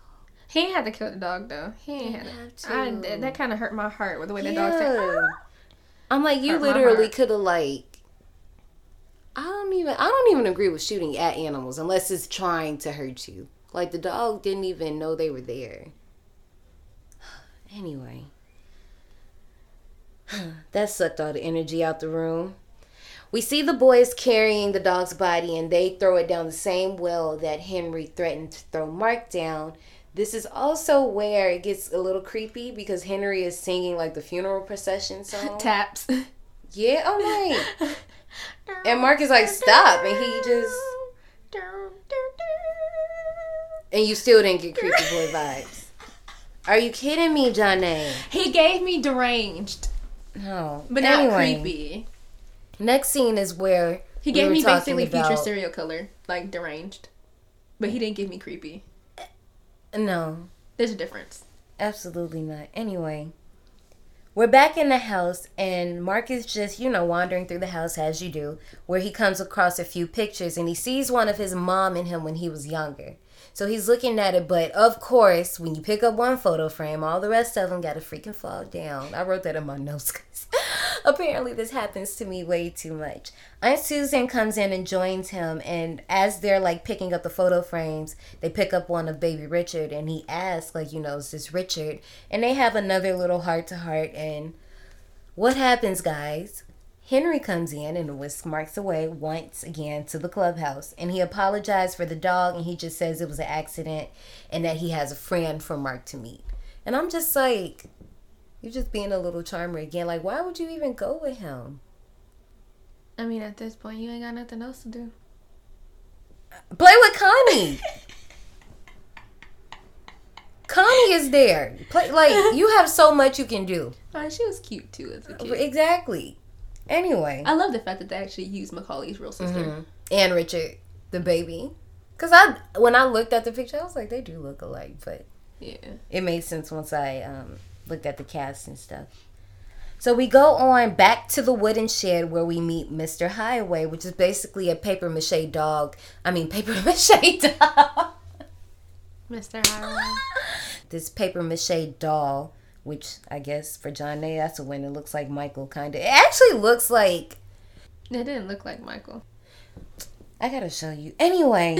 He ain't had to kill the dog though. He ain't had to. I, that- that kind of hurt my heart with the way the dog said. Yeah. Ah! I'm like, you Hurt literally could have like I don't even I don't even agree with shooting at animals unless it's trying to hurt you. Like the dog didn't even know they were there. <sighs> Anyway. <sighs> that sucked all the energy out the room. We see the boys carrying the dog's body and they throw it down the same well that Henry threatened to throw Mark down. This is also where it gets a little creepy because Henry is singing like the funeral procession <laughs> song. Taps. Yeah, I'm like, <laughs> and Mark is like, stop, and he just, and you still didn't get creepy boy <laughs> vibes. Are you kidding me, Johnny? He gave me deranged, No, but not creepy. Next scene is where He we gave were me basically future serial killer, like deranged, but he didn't give me creepy. No, There's a difference. Absolutely not. Anyway, we're back in the house, and Mark is just, you know, wandering through the house as you do, where he comes across a few pictures and he sees one of his mom and him when he was younger. So he's looking at it, but of course, when you pick up one photo frame, all the rest of them got to freaking fall down. I wrote that in my notes because <laughs> Apparently, this happens to me way too much. Aunt Susan comes in and joins him, and as they're like picking up the photo frames, they pick up one of Baby Richard, and he asks, like, you know, is this Richard? And they have another little heart to heart. And what happens, guys? Henry comes in and whisks Marks away once again to the clubhouse, and he apologized for the dog, and he just says it was an accident, and that he has a friend for Mark to meet. And I'm just like, you're just being a little charmer again. Like, why would you even go with him? I mean, at this point, you ain't got nothing else to do. Play with Connie. Connie is there. Play like you have so much you can do. <laughs> Oh, she was cute too as a kid. Exactly. Anyway, I love the fact that they actually used Macaulay's real sister. Mm-hmm. and Richard, the baby. Cause I when I looked at the picture, I was like, they do look alike, but Yeah. it made sense once I um, looked at the cast and stuff. So we go on back to the wooden shed where we meet Mr. Highway, which is basically a paper mache dog. I mean, paper <laughs> mache dog. Mr. <laughs> Highway. this paper mache doll, which I guess for Janae, that's a win. It looks like Michael, kind of. It actually looks like. It didn't look like Michael. I gotta show you. Anyway,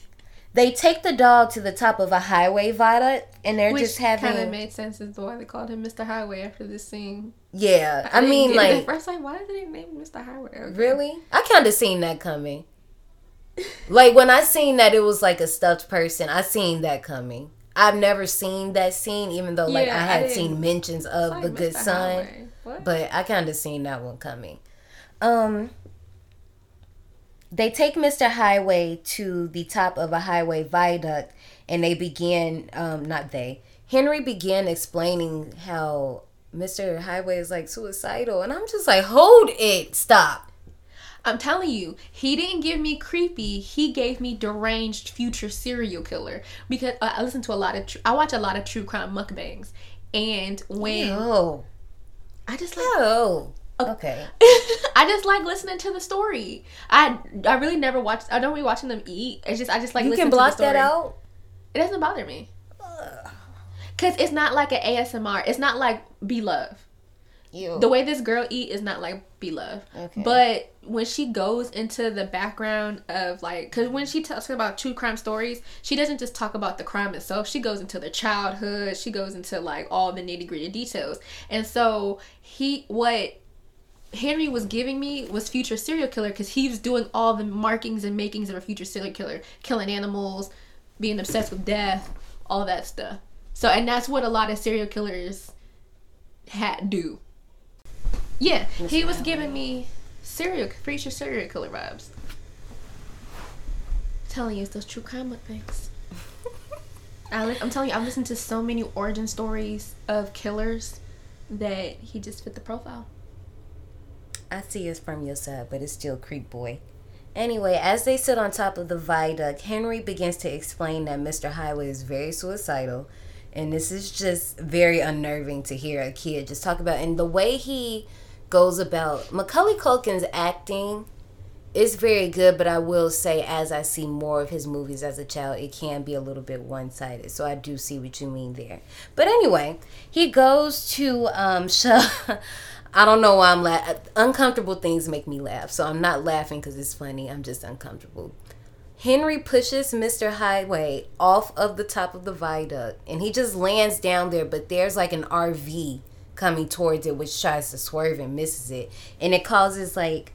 <laughs> they take the dog to the top of a highway viaduct, and they're Which just having. kind of made sense as to why they called him Mr. Highway after this scene. yeah, I didn't mean, get it at like, first, like, why did they name him Mr. Highway? Okay. really? I kind of seen that coming. like when I seen that it was like a stuffed person, I seen that coming. I've never seen that scene, even though like Yeah, I I had didn't- seen mentions of the good son. But I kind of seen that one coming. Um, they take Mr. Highway to the top of a highway viaduct, and they begin. Um, not they. Henry began explaining how Mr. Highway is like suicidal, and I'm just like, hold it, stop. I'm telling you, he didn't give me creepy. He gave me deranged future serial killer because uh, I listen to a lot of. Tr- I watch a lot of true crime mukbangs, and when Oh, I just like oh, okay. <laughs> I just like listening to the story. I I really never watch. I don't be watching them eat. It's just I just like You listening can block to the story. that out. It doesn't bother me. Cause it's not like an ASMR. It's not like Be Love. Ew. The way this girl eat is not like Be Love. Okay. But when she goes into the background of like, cause when she talks about true crime stories, she doesn't just talk about the crime itself. She goes into the childhood. She goes into like all the nitty gritty details. And so he, what Henry was giving me was future serial killer because he was doing all the markings and makings of a future serial killer, killing animals, being obsessed with death, all that stuff. So, and that's what a lot of serial killers had do. Yeah, he was giving me serial future serial killer vibes. telling you, it's those true crime things. <laughs> I li- I'm telling you, I've listened to so many origin stories of killers that he just fit the profile. I see it's from your side, but it's still creep boy. Anyway, as they sit on top of the viaduct, Henry begins to explain that Mr. Highway is very suicidal. And this is just very unnerving to hear a kid just talk about. And the way he goes about Macaulay Culkin's acting is very good, but I will say, as I see more of his movies as a child, it can be a little bit one sided. So I do see what you mean there. But anyway, he goes to um, <laughs> show. I don't know why I'm laughing. Uncomfortable things make me laugh. So I'm not laughing because it's funny. I'm just uncomfortable. Henry pushes Mr. Highway off of the top of the viaduct and he just lands down there, but there's like an RV coming towards it, which tries to swerve and misses it. And it causes like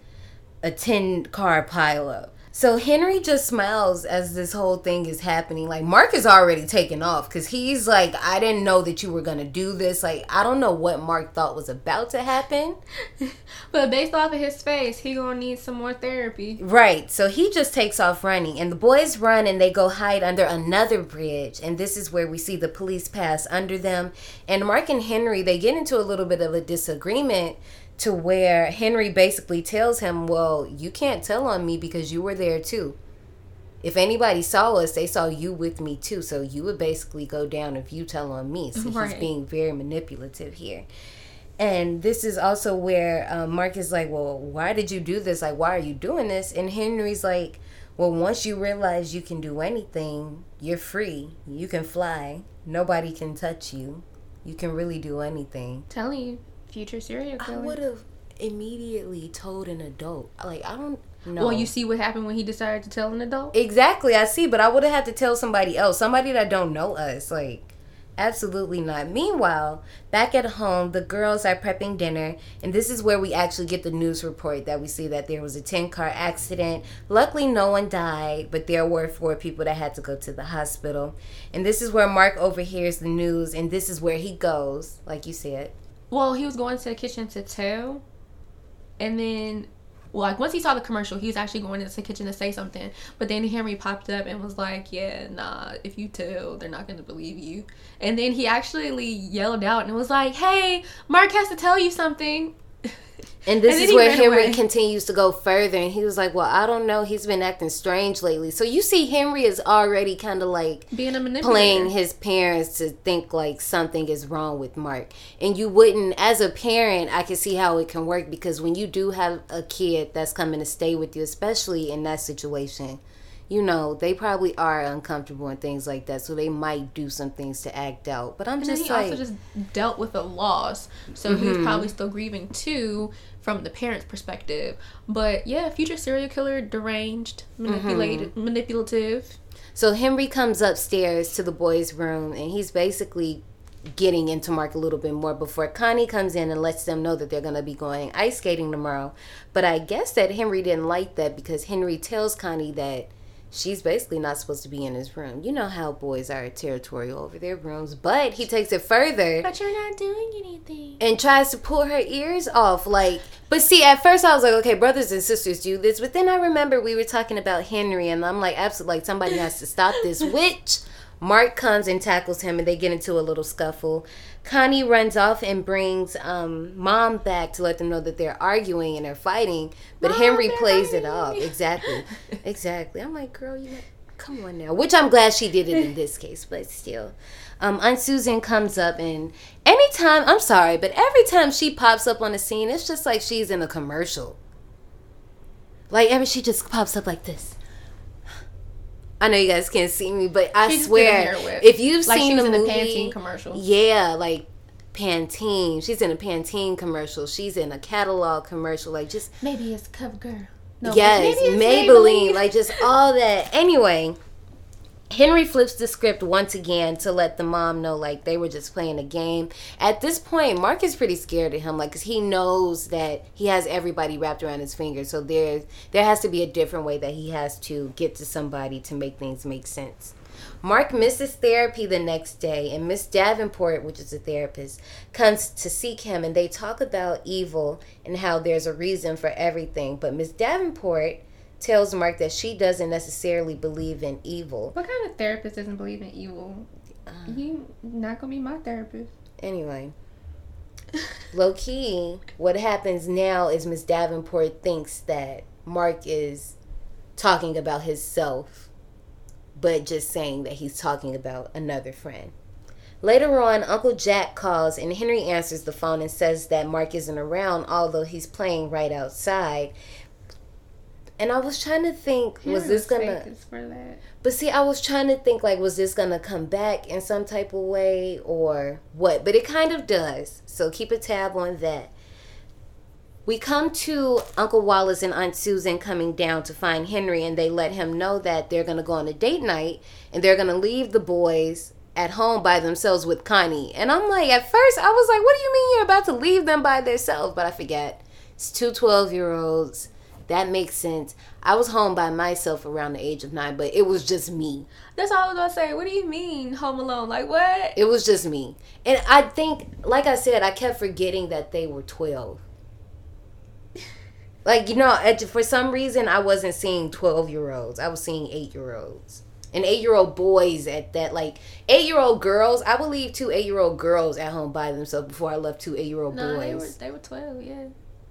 a 10 car pileup. So Henry just smiles as this whole thing is happening. Like Mark is already taken off because he's like, I didn't know that you were gonna do this. Like I don't know what Mark thought was about to happen. <laughs> But based off of his face, he gonna need some more therapy. Right. So he just takes off running, and the boys run and they go hide under another bridge. And this is where we see the police pass under them. And Mark and Henry they get into a little bit of a disagreement to where Henry basically tells him, "Well, you can't tell on me because you were there too. If anybody saw us, they saw you with me too. So you would basically go down if you tell on me." So he's being very manipulative here. And this is also where um, Mark is like, Well, why did you do this? Like, why are you doing this? And Henry's like, Well, once you realize you can do anything, you're free. You can fly. Nobody can touch you. You can really do anything. telling you, future serial killer. I would have immediately told an adult? Like I don't know. Well, you see what happened when he decided to tell an adult. Exactly, I see, but I would have had to tell somebody else, somebody that don't know us. Like, absolutely not. Meanwhile, back at home, the girls are prepping dinner, and this is where we actually get the news report that we see that there was a 10 car accident. Luckily, no one died, but there were four people that had to go to the hospital. And this is where Mark overhears the news, and this is where he goes, like you said. Well, he was going to the kitchen to tell, and then, like once he saw the commercial, he was actually going into the kitchen to say something. But then Henry popped up and was like, "Yeah, nah, if you tell, they're not gonna believe you." And then he actually yelled out and was like, "Hey, Mark has to tell you something." <laughs> And this And is where Henry away. continues to go further, and he was like, "Well, I don't know. He's been acting strange lately." So you see, Henry is already kind of like Being a manipulator. playing his parents to think like something is wrong with Mark. And you wouldn't, as a parent, I can see how it can work because when you do have a kid that's coming to stay with you, especially in that situation, you know, they probably are uncomfortable and things like that. So they might do some things to act out. But I'm And then just he like, Mm-hmm. also just dealt with a loss, so he was probably still grieving too from the parents' perspective. But yeah, future serial killer, deranged, manipulated, Mm-hmm. manipulative. So Henry comes upstairs to the boys' room and he's basically getting into Mark a little bit more before Connie comes in and lets them know that they're going to be going ice skating tomorrow. But I guess that Henry didn't like that because Henry tells Connie that she's basically not supposed to be in his room. You know how boys are territorial over their rooms, but he takes it further But you're not doing anything. and tries to pull her ears off. Like, but see, at first I was like, okay, brothers and sisters do this. But then I remember we were talking about Henry, and I'm like, absolutely, like somebody has to stop this. <laughs> Which Mark comes and tackles him, and they get into a little scuffle. Connie runs off and brings um, mom back to let them know that they're arguing and they're fighting. But Mom, Henry plays it off. Exactly, <laughs> exactly. I'm like, girl, you. Come on now. Which I'm glad she did it in this case, but still. Um, Aunt Susan comes up and anytime I'm sorry, but every time she pops up on the scene, it's just like she's in a commercial. Like every she just pops up like this. I know you guys can't see me, but I She just did a swear, if you've Like seen the in a movie, Pantene commercial. yeah, like Pantene. She's in a Pantene commercial. She's in a catalog commercial. Like just Maybe it's CoverGirl. No, yes, maybe it's Maybelline, like just all that. Anyway, Henry flips the script once again to let the mom know like they were just playing a game. At this point, Mark is pretty scared of him, like because he knows that he has everybody wrapped around his finger. So there, there has to be a different way that he has to get to somebody to make things make sense. Mark misses therapy the next day, and Miss Davenport, which is a therapist, comes to seek him, and they talk about evil and how there's a reason for everything. But Miss Davenport tells Mark that she doesn't necessarily believe in evil. What kind of therapist doesn't believe in evil? Um, you not gonna be my therapist. Anyway, <laughs> low key, what happens now is Miss Davenport thinks that Mark is talking about himself, but just saying that he's talking about another friend. Later on, Uncle Jack calls and Henry answers the phone and says that Mark isn't around, although he's playing right outside. And I was trying to think, was this gonna? For that? But see, I was trying to think like, was this gonna come back in some type of way or what? But it kind of does. So keep a tab on that. We come to Uncle Wallace and Aunt Susan coming down to find Henry, and they let him know that they're gonna go on a date night and they're gonna leave the boys at home by themselves with Connie. And I'm like, at first, I was like, what do you mean you're about to leave them by themselves? But I forget. It's two 12 year olds. That makes sense. I was home by myself around the age of nine, but it was just me. That's all I was gonna say. What do you mean Home Alone? Like what? It was just me. And I think, like I said, I kept forgetting that they were 12. <laughs> Like, you know, for some reason, I wasn't seeing 12 year olds. I was seeing 8 year olds. And 8 year old boys at that. Like, 8 year old girls, I would leave two 8 year old girls at home by themselves before I left two 8 year old No, they were boys. they were twelve. Yeah,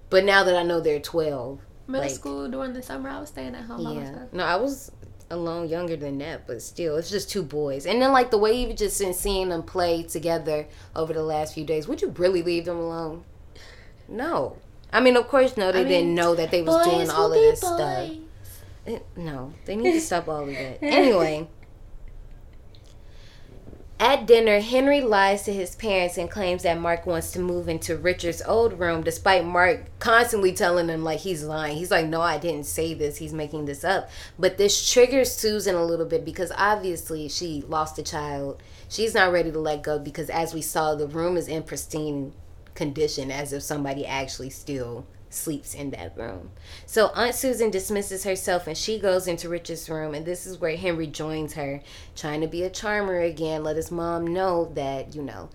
But now that I know they're 12. Middle Like- school during the summer, I was staying at home Yeah. No, I was alone younger than that, but still, it's just two boys. And then, like, the way you've just been seeing them play together over the last few days, would you really leave them alone? No. I mean, of course, no, they I mean, didn't know that they was doing all of this stuff. boys. Eh, No, they need to stop all of that. Anyway. <laughs> At dinner, Henry lies to his parents and claims that Mark wants to move into Richard's old room, despite Mark constantly telling him like he's lying. He's like, "No, I didn't say this. He's making this up." But this triggers Susan a little bit because obviously she lost a child. She's not ready to let go because, as we saw, the room is in pristine condition, as if somebody actually still sleeps in that room. So Aunt Susan dismisses herself and she goes into Richard's room and this is where Henry joins her, trying to be a charmer again, let his mom know that, you know,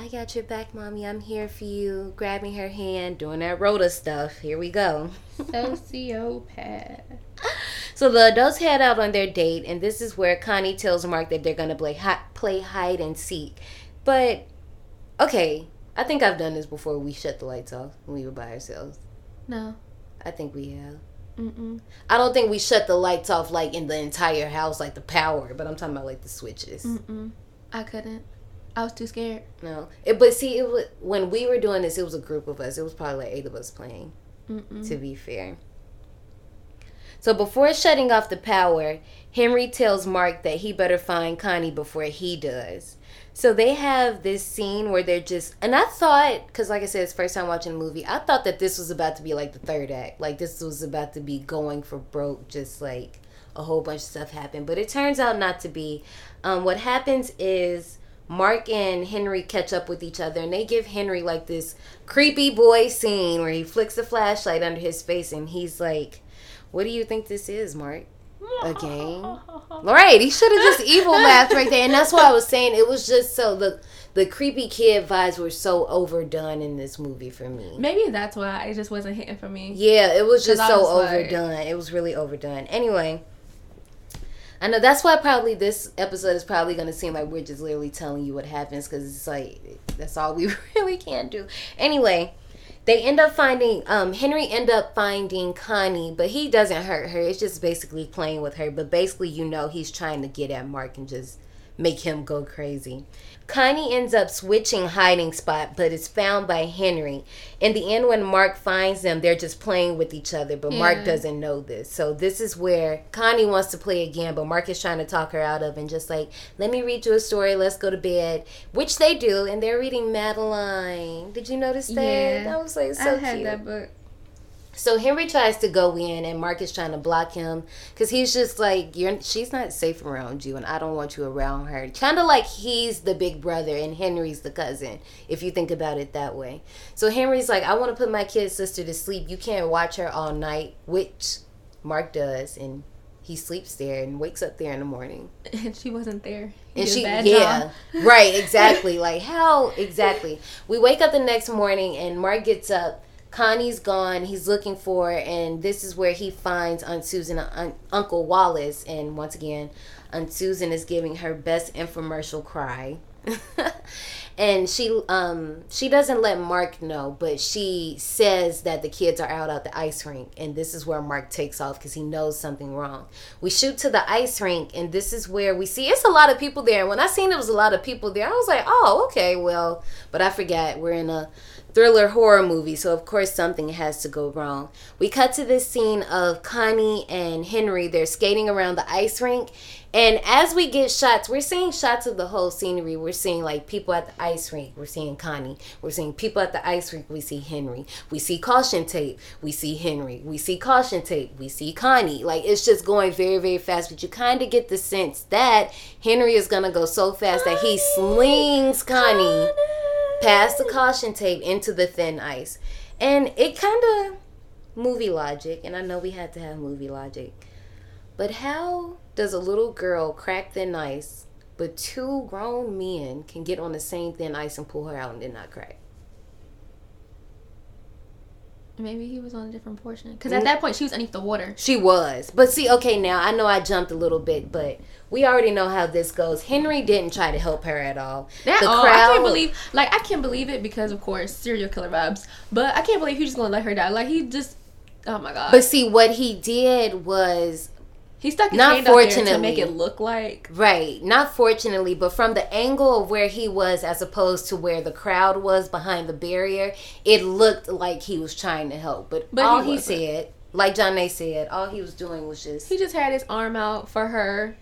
I got your back, mommy. I'm here for you. Grabbing her hand, doing that Rhoda stuff. Here we go. Sociopath. So the adults head out on their date, and this is where Connie tells Mark that they're gonna play hi- play hide and seek. But okay, I think I've done this before. We shut the lights off when we were by ourselves. No. I think we have. Mm-mm. I don't think we shut the lights off like in the entire house, like the power. But I'm talking about like the switches. Mm-mm. I couldn't. I was too scared. No, it, but see, it was when we were doing this. It was a group of us. It was probably like eight of us playing. Mm-mm. To be fair. So before shutting off the power, Henry tells Mark that he better find Connie before he does. So they have this scene where they're just, and I thought, because like I said, it's first time watching the movie, I thought that this was about to be like the third act. Like this was about to be going for broke, just like a whole bunch of stuff happened. But it turns out not to be. Um, what happens is Mark and Henry catch up with each other and they give Henry like this creepy boy scene where he flicks the flashlight under his face and he's like, What do you think this is, Mark? A game? <laughs> Right, he should have just evil laughed right there. And that's why I was saying it was just so the the creepy kid vibes were so overdone in this movie for me. Maybe that's why it just wasn't hitting for me. Yeah, it was just so was like- overdone. It was really overdone. Anyway, I know that's why probably this episode is probably going to seem like we're just literally telling you what happens because it's like that's all we <laughs> really can do. Anyway, they end up finding um Henry end up finding Connie, but he doesn't hurt her. It's just basically playing with her. But basically, you know, he's trying to get at Mark and just make him go crazy. Connie ends up switching hiding spot, but is found by Henry. In the end, when Mark finds them, they're just playing with each other, but Mark doesn't know this. So this is where Connie wants to play again, but Mark is trying to talk her out of and just like, let me read you a story, let's go to bed. Which they do, and they're reading Madeline. Did you notice that? Yeah. That was like so I had cute. that book. So Henry tries to go in, and Mark is trying to block him because he's just like, "You're she's not safe around you, and I don't want you around her." Kind of like he's the big brother and Henry's the cousin, if you think about it that way. So Henry's like, "I want to put my kid sister to sleep. You can't watch her all night," which Mark does, and he sleeps there and wakes up there in the morning. And she wasn't there. He And she, bad yeah, right, exactly. Like how exactly? We wake up the next morning and Mark gets up. Connie's gone. He's looking for, and this is where he finds Aunt Susan, Aunt, Uncle Wallace, and once again, Aunt Susan is giving her best infomercial cry. <laughs> and she um she doesn't let Mark know, but she says that the kids are out at the ice rink, and this is where Mark takes off because he knows something wrong. We shoot to the ice rink, and this is where we see it's a lot of people there. And when I seen there was a lot of people there, I was like, oh okay, well, but I forgot we're in a thriller horror movie, so of course something has to go wrong. We cut to this scene of Connie and Henry. They're skating around the ice rink, and as we get shots, we're seeing shots of the whole scenery. We're seeing like people at the ice rink. We're seeing Connie. We're seeing people at the ice rink. We see Henry. We see caution tape. We see Henry. We see caution tape. We see Connie. Like it's just going very, very fast. But you kind of get the sense that Henry is gonna go so fast that he slings Connie past the caution tape into the thin ice. And it kind of movie logic, and I know we had to have movie logic. But how does a little girl crack thin ice, but two grown men can get on the same thin ice and pull her out and then not crack? Maybe he was on a different portion. Because at mm. that point, she was underneath the water. She was. But see, okay, now I know I jumped a little bit, but we already know how this goes. Henry didn't try to help her at all. That all, I can't believe, like, I can't believe it because, of course, serial killer vibes. But I can't believe he's just gonna let her die. Like, he just, oh my god. But see, what he did was he stuck his not hand up there to make it look like. Right, not fortunately, but from the angle of where he was as opposed to where the crowd was behind the barrier, it looked like he was trying to help. But, But all he he, said, like Janae said, all he was doing was just He just had his arm out for her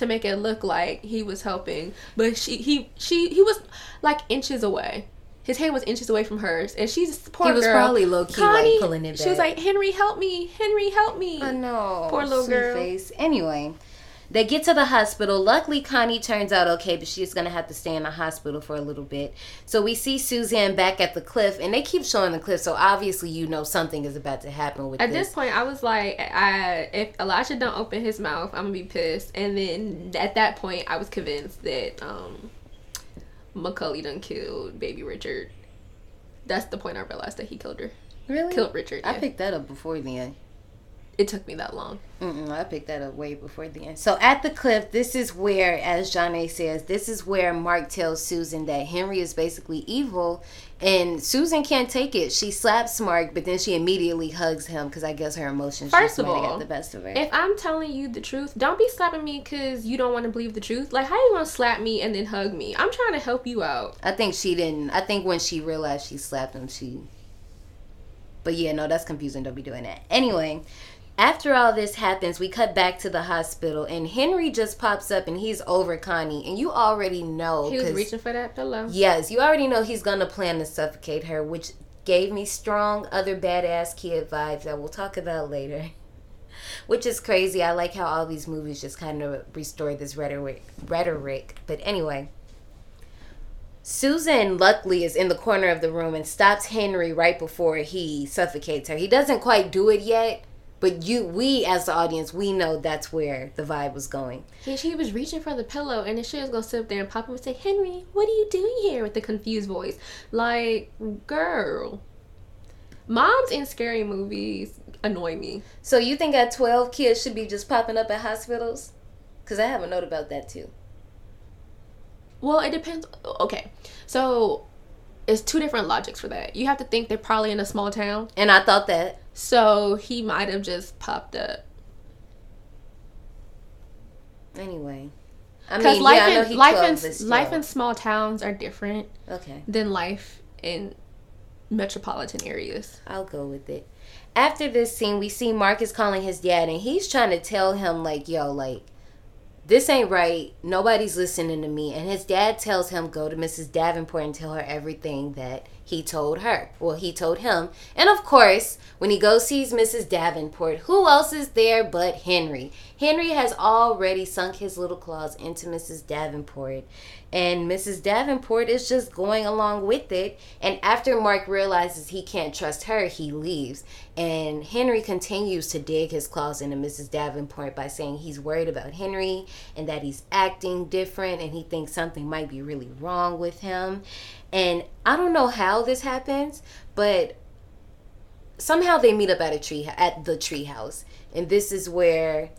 to make it look like he was helping, but she he she he was like inches away. His hand was inches away from hers, and she's poor girl. He was girl. probably low-key, like, pulling it She was like, "Henry, help me! Henry, help me!" I know. Poor little sweet girl. Face. Anyway, they get to the hospital. Luckily, Connie turns out okay, but she's gonna have to stay in the hospital for a little bit. So we see Suzanne back at the cliff, and they keep showing the cliff. So obviously, you know something is about to happen with this. At this. this point, I was like, I, if Elijah don't open his mouth, I'm gonna be pissed. And then at that point, I was convinced that um, Macaulay done killed baby Richard. That's the point I realized that he killed her. really? Killed Richard. I picked that up before then. It took me that long. Mm-mm, I picked that up way before then. So at the cliff, this is where, as Janae says, this is where Mark tells Susan that Henry is basically evil, and Susan can't take it. She slaps Mark, but then she immediately hugs him because I guess her emotions First just of all, got the best of her. If I'm telling you the truth, don't be slapping me because you don't want to believe the truth. Like, how you gonna slap me and then hug me? I'm trying to help you out. I think she didn't. I think when she realized she slapped him, she. But yeah, no, that's confusing. Don't be doing that. Anyway, after all this happens, we cut back to the hospital, and Henry just pops up, and he's over Connie, and you already know. He was reaching for that pillow. Yes, you already know he's gonna plan to suffocate her, which gave me strong other badass kid vibes that we'll talk about later. <laughs> Which is crazy. I like how all these movies just kind of restore this rhetoric. Rhetoric, but anyway. Susan luckily is in the corner of the room and stops Henry right before he suffocates her. He doesn't quite do it yet, but you, we as the audience, we know that's where the vibe was going. He, she was reaching for the pillow, and then she was gonna sit up there and pop him and say, "Henry, what are you doing here?" with the confused voice. Like, girl, moms in scary movies annoy me. So you think at 12 kids should be just popping up at hospitals? Because I have a note about that too. Well, it depends. Okay, so it's two different logics for that. You have to think they're probably in a small town, And I thought that. so he might have just popped up. Anyway. I Because mean, life yeah, I know in he life in life in small towns are different Okay, than life in metropolitan areas. I'll go with it. After this scene, we see Marcus calling his dad, and he's trying to tell him, like, yo, like, this ain't right. Nobody's listening to me. And his dad tells him, go to Mrs. Davenport and tell her everything that he told her. Well, he told him. And of course, when he goes sees Mrs. Davenport, who else is there but Henry? Henry has already sunk his little claws into Mrs. Davenport. And Mrs. Davenport is just going along with it. And after Mark realizes he can't trust her, he leaves. And Henry continues to dig his claws into Mrs. Davenport by saying he's worried about Henry and that he's acting different and he thinks something might be really wrong with him. And I don't know how this happens, but somehow they meet up at a tree at the tree house. And this is where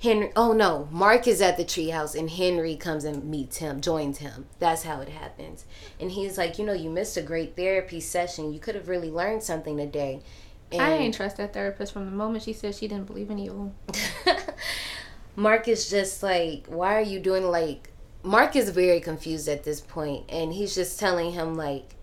Henry oh no, Mark is at the treehouse and Henry comes and meets him, joins him. That's how it happens. And he's like, you know, you missed a great therapy session. You could have really learned something today. And I ain't trust that therapist from the moment she said she didn't believe in evil. <laughs> Mark is just like, why are you doing like Mark is very confused at this point and he's just telling him like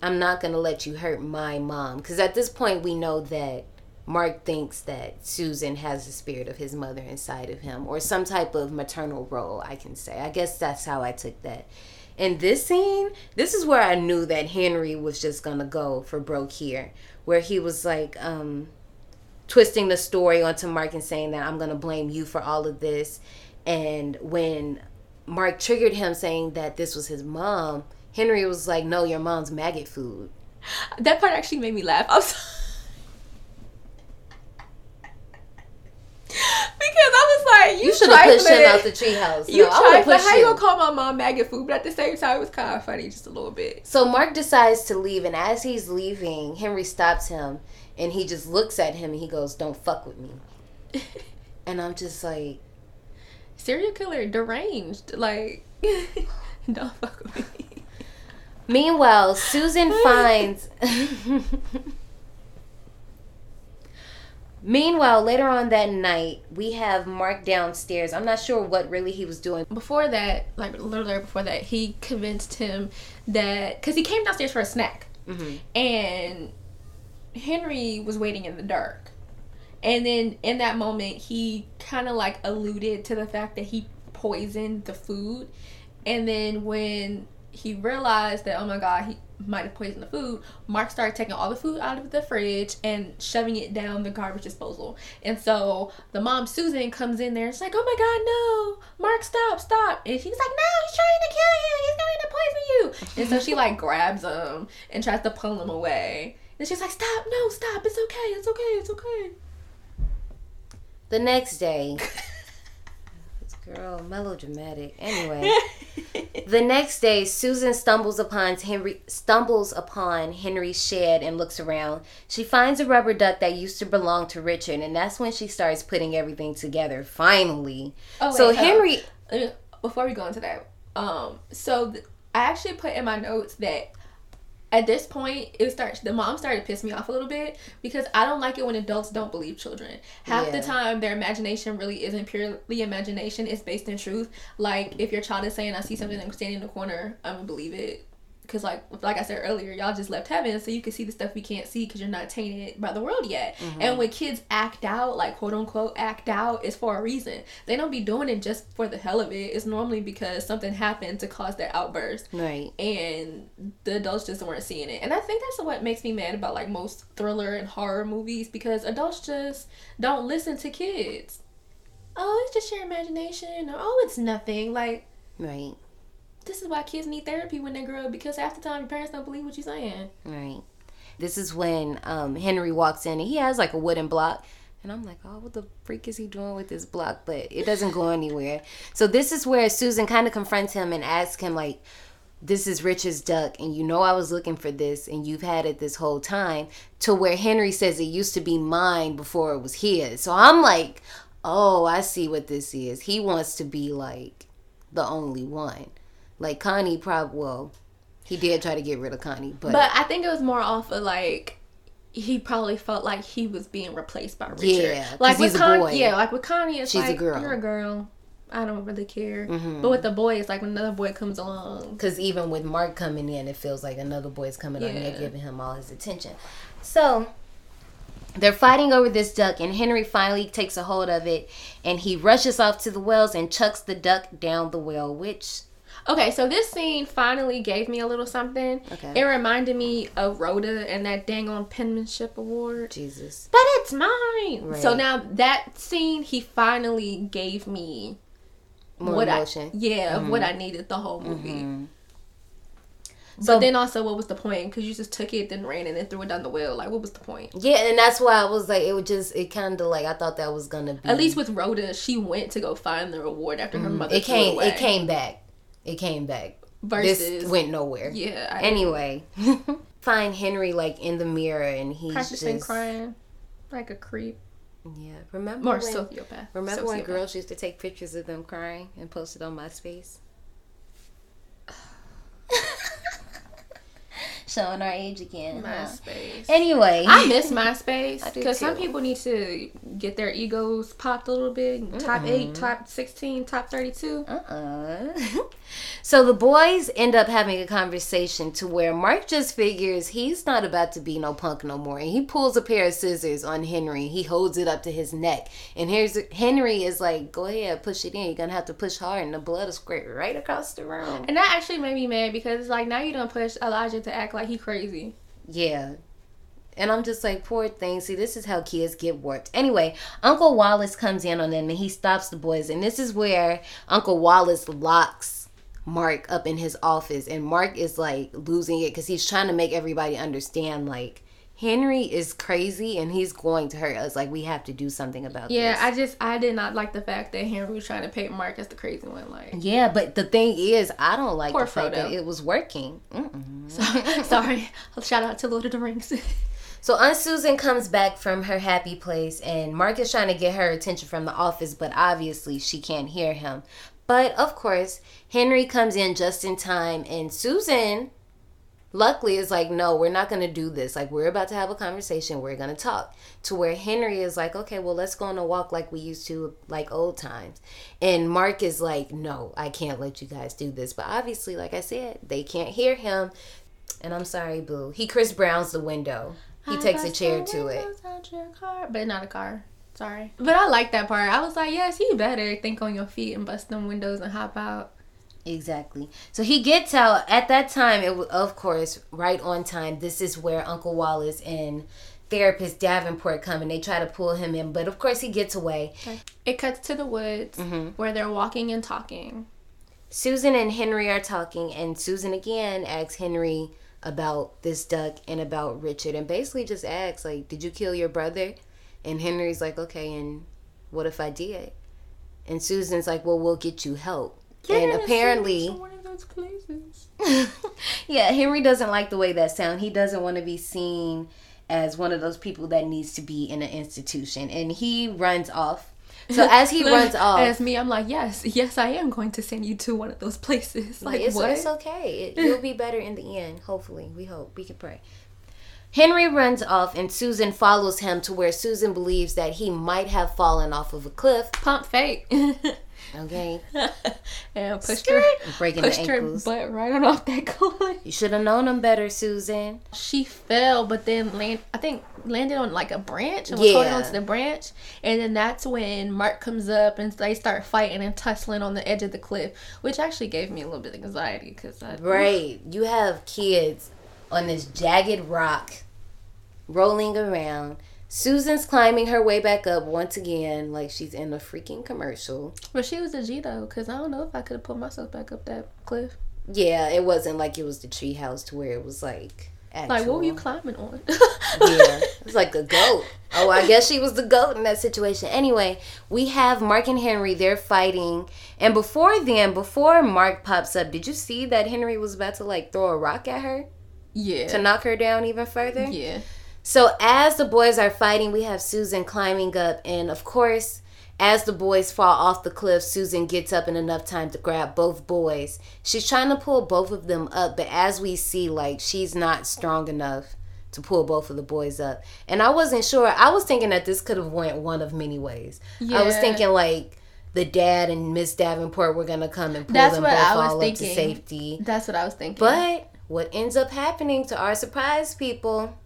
I'm not to let you hurt my mom cuz at this point we know that Mark thinks that Susan has the spirit of his mother inside of him or some type of maternal role, I can say. I guess that's how I took that. In this scene, this is where I knew that Henry was just to go for broke here, where he was like um twisting the story onto Mark and saying that I'm to blame you for all of this. And when Mark triggered him saying that this was his mom, Henry was like, "No, your mom's maggot food." That part actually made me laugh. I was because I was like, you, You should have pushed him out the treehouse. You no, tried have how you gonna call my mom maggot food, but at the same time it was kind of funny just a little bit. So Mark decides to leave, and as he's leaving, Henry stops him, and he just looks at him, and he goes, "Don't fuck with me." <laughs> and I'm just like, Serial killer, deranged, like <laughs> don't fuck with me. Meanwhile, Susan <laughs> finds. Meanwhile, later on that night, we have Mark downstairs. I'm not sure what really he was doing. Before that, like literally before that, he convinced him that because he came downstairs for a snack, Mm-hmm. and Henry was waiting in the dark, And then in that moment, he kind of like alluded to the fact that he poisoned the food. And then when he realized that, oh my God, he might have poisoned the food, Mark started taking all the food out of the fridge and shoving it down the garbage disposal. And so the mom, Susan, comes in there. It's like, oh my God, no, Mark, stop, stop. And she's like, no, he's trying to kill you. He's trying to poison you. And so she like grabs him and tries to pull him away. And she's like, stop, no, stop. It's okay, it's okay, it's okay. The next day, this girl melodramatic. Anyway, <laughs> the next day, Susan stumbles upon Henry stumbles upon Henry's shed and looks around. She finds a rubber duck that used to belong to Richard, and that's when she starts putting everything together. Finally, Oh, so wait, on. Henry. Uh, before we go into that, um, so th- I actually put in my notes that at this point it starts the mom started to piss me off a little bit because I don't like it when adults don't believe children. Half the time their imagination really isn't purely imagination, it's based in truth. Like if your child is saying I see something I'm standing in the corner, I'm gonna believe it. Cause like like I said earlier, y'all just left heaven, so you can see the stuff we can't see because you're not tainted by the world yet. Mm-hmm. And when kids act out, like quote unquote act out, is for a reason. They don't be doing it just for the hell of it. It's normally because something happened to cause their outburst Right. and the adults just weren't seeing it. And I think that's what makes me mad about like most thriller and horror movies because adults just don't listen to kids. Oh, it's just your imagination. Or, oh, it's nothing. Like Right. This is why kids need therapy when they grow up because half the time your parents don't believe what you're saying. Right. This is when um, Henry walks in and he has like a wooden block. And I'm like, oh, what the freak is he doing with this block? But it doesn't go anywhere. So this is where Susan kind of confronts him and asks him, like, this is Richard's duck, and you know I was looking for this, and you've had it this whole time. To where Henry says it used to be mine before it was his. So I'm like, oh, I see what this is. He wants to be like the only one. Like Connie, probably, well, he did try to get rid of Connie, but, But I think it was more off of like he probably felt like he was being replaced by Richard. Yeah, like with a Con- boy. Yeah, like with Connie, it's She's a like girl. Mm-hmm. you're a girl. I don't really care. But with the boy, it's like when another boy comes along. Because even with Mark coming in, it feels like another boy's coming on Yeah. there giving him all his attention. So they're fighting over this duck, and Henry finally takes a hold of it, and he rushes off to the wells and chucks the duck down the well, which Okay, so this scene finally gave me a little something. Okay. It reminded me of Rhoda and that dang on penmanship award. Jesus. But it's mine. So now that scene, he finally gave me More what emotion. I yeah of what I needed the whole movie. So- but then also, what was the point? Because you just took it, then ran and then threw it down the well. Like, what was the point? Yeah, and that's why I was like, it would just, it kind of like, I thought that was gonna be. At least with Rhoda, she went to go find the reward after her mother. Mm-hmm. it threw came, away. it came back. It came back. Versus, this went nowhere. yeah, I Anyway, <laughs> find Henry like in the mirror, and he's practicing just crying like a creep Yeah, remember or when, sociopath. Remember when Sociopath. girls used to take pictures of them crying and post it on MySpace? <laughs> <laughs> Showing our age again. huh? MySpace. Anyway, I miss MySpace <laughs> because some people need to get their egos popped a little bit. Top eight, top sixteen, top thirty-two. uh-uh. <laughs> so the boys end up having a conversation to where Mark just figures he's not about to be no punk no more, and he pulls a pair of scissors on Henry. He holds it up to his neck, and here's Henry is like, "Go ahead, push it in. You're gonna have to push hard, and the blood will squirt right across the room." And that actually made me mad because it's like now you don't push Elijah to act like he crazy. Yeah. And I'm just like, poor thing. See, this is how kids get warped. Anyway, Uncle Wallace comes in on them and he stops the boys. And this is where Uncle Wallace locks Mark up in his office. And Mark is like losing it because he's trying to make everybody understand, like, Henry is crazy and he's going to hurt us. Like, we have to do something about Yeah, this. Yeah, I just I did not like the fact that Henry was trying to paint Mark as the crazy one. Like, yeah, but the thing is, I don't like Poor the fact that it was working. <laughs> Mm-mm. sorry, shout out to Lord of the Rings. <laughs> So Aunt Susan comes back from her happy place, and Mark is trying to get her attention from the office, but obviously she can't hear him. But of course, Henry comes in just in time, and Susan, luckily, it's like, "No, we're not going to do this. Like, we're about to have a conversation. We're going to talk." To where Henry is like, "Okay, well, let's go on a walk like we used to, like old times." And Mark is like, "No, I can't let you guys do this." But obviously, like I said, they can't hear him. And I'm sorry, Boo. He Chris Browns the window. He takes a chair to it. But not a car. sorry. But I like that part. I was like, yes, you better think on your feet and bust them windows and hop out. Exactly. So he gets out at that time. It was, of course, right on time. This is where Uncle Wallace and therapist Davenport come and they try to pull him in, but of course he gets away. It cuts to the woods Mm-hmm. where they're walking and talking. Susan and Henry are talking, and Susan again asks Henry about this duck and about Richard, and basically just asks like, "Did you kill your brother?" And Henry's like, "Okay, and what if I did?" And Susan's like, "Well, we'll get you help." And apparently, one of those places. <laughs> yeah, Henry doesn't like the way that sound. He doesn't want to be seen as one of those people that needs to be in an institution, and he runs off. So <laughs> as he runs <laughs> off, As me, I'm like, yes, yes, I am going to send you to one of those places. Like, it's, what? it's okay. It, you'll be better in the end. Hopefully, we hope. We can pray. Henry runs off, and Susan follows him to where Susan believes that he might have fallen off of a cliff. Pump fake. Okay, <laughs> and pushed her, breaking the pushed her butt right on off that cliff. You should have known him better, Susan. She fell, but then land. I think landed on like a branch and was holding onto the branch. And then that's when Mark comes up and they start fighting and tussling on the edge of the cliff, which actually gave me a little bit of anxiety because I Right, you have kids on this jagged rock, rolling around. Susan's climbing her way back up once again, like she's in a freaking commercial. But she was a G though, because I don't know if I could have pulled myself back up that cliff. Yeah, it wasn't like it was the treehouse to where it was like. Actual. Like, what were you climbing on? <laughs> yeah, it's like a goat. Oh, I guess she was the goat in that situation. Anyway, we have Mark and Henry. They're fighting, and before then, before Mark pops up, did you see that Henry was about to like throw a rock at her yeah. to knock her down even further? yeah. So as the boys are fighting, we have Susan climbing up, and of course, as the boys fall off the cliff, Susan gets up in enough time to grab both boys. She's trying to pull both of them up, but as we see, like she's not strong enough to pull both of the boys up. And I wasn't sure. I was thinking that this could have went one of many ways. I was thinking like the dad and Miss Davenport were gonna come and pull That's them both all up to safety. That's what I was thinking. But what ends up happening to our surprise people,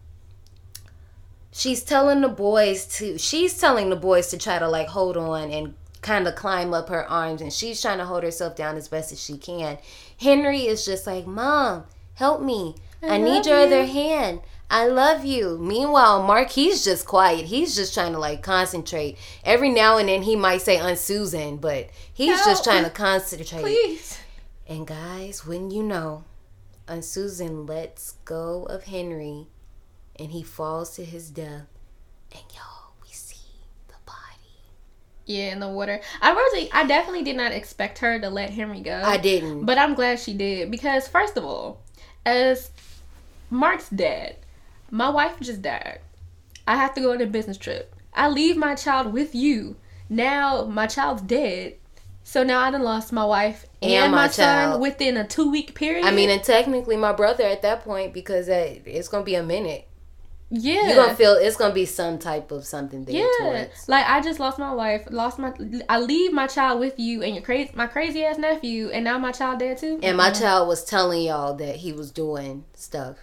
she's telling the boys to she's telling the boys to try to like hold on and kind of climb up her arms and she's trying to hold herself down as best as she can. Henry is just like, "Mom, help me. I, need love your other hand. I love you." Meanwhile, Mark he's just quiet. He's just trying to like concentrate. Every now and then he might say "Aunt Susan," but he's just trying to concentrate. please. And guys, when you know, Aunt Susan lets go of Henry and he falls to his death. And y'all, we see the body. Yeah, in the water. I really, I definitely did not expect her to let Henry go. I didn't. But I'm glad she did because, first of all, as Mark's dad, my wife just died. I have to go on a business trip. I leave my child with you. Now my child's dead. So now I done lost my wife and, And my, my son child. within a two week period. I mean, and technically my brother at that point because it's going to be a minute. Yeah. You're to feel it's to be some type of something there Yeah, towards. like I just lost my wife, lost my. I leave my child with you and your crazy, my crazy ass nephew, and now my child dead too. And my child was telling y'all that he was doing stuff.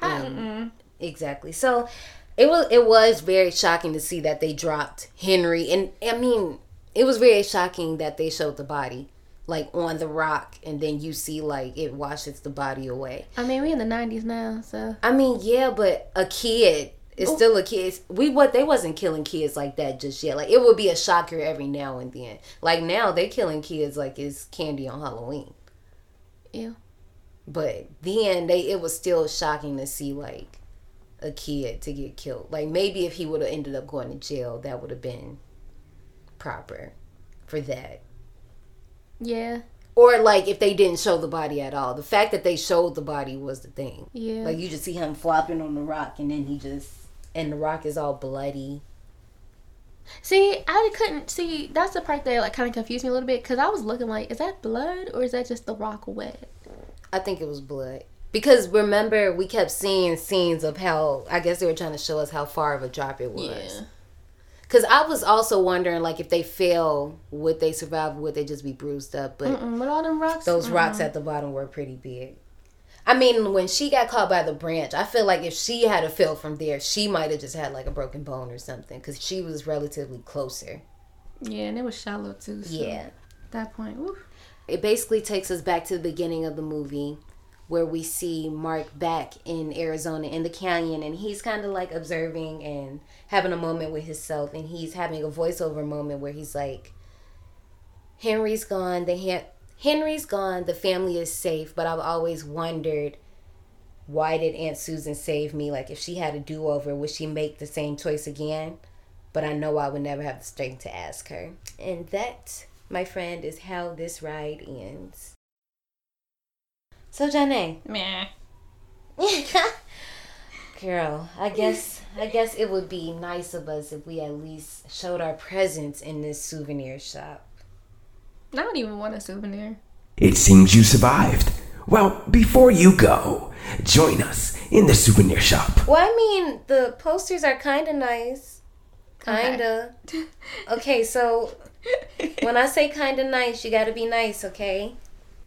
I- um, And- Exactly. So it was it was very shocking to see that they dropped Henry and I mean it was very shocking that they showed the body like on the rock and then you see like it washes the body away. I mean, we in the nineties now, so I mean, yeah, but a kid is still a kid. We what they wasn't killing kids like that just yet. Like it would be a shocker every now and then. Like now they killing kids like it's candy on Halloween. yeah. But then they it was still shocking to see like a kid to get killed. Like maybe if he would have ended up going to jail, that would have been proper for that. Yeah, Or like if they didn't show the body at all. The fact that they showed the body was the thing. yeah. Like you just see him flopping on the rock and then he just and the rock is all bloody. see, I couldn't see. That's the part that like kind of confused me a little bit because I was looking like, is that blood or is that just the rock wet? I think it was blood. Because remember we kept seeing scenes of how I guess they were trying to show us how far of a drop it was. Yeah. Cause I was also wondering, like, if they fell, would they survive? Would they just be bruised up? But Mm-mm, with all them rocks. those mm-mm. rocks at the bottom were pretty big. I mean, when she got caught by the branch, I feel like if she had a fell from there, she might have just had like a broken bone or something because she was relatively closer. Yeah, and it was shallow too. So Yeah. At that point, woo. It basically takes us back to the beginning of the movie where we see Mark back in Arizona in the canyon and he's kind of like observing and having a moment with himself and he's having a voiceover moment where he's like Henry's gone, the ha- Henry's gone, the family is safe, but I've always wondered why did Aunt Susan save me? Like if she had a do-over, would she make the same choice again? But I know I would never have the strength to ask her. And that, my friend, is how this ride ends. So, Janae, Meh. <laughs> girl, I guess I guess it would be nice of us if we at least showed our presence in this souvenir shop. I don't even want a souvenir. It seems you survived. Well, before you go, join us in the souvenir shop. Well, I mean, the posters are kind of nice. Kind of. <laughs> Okay. so when I say kind of nice, you got to be nice, okay?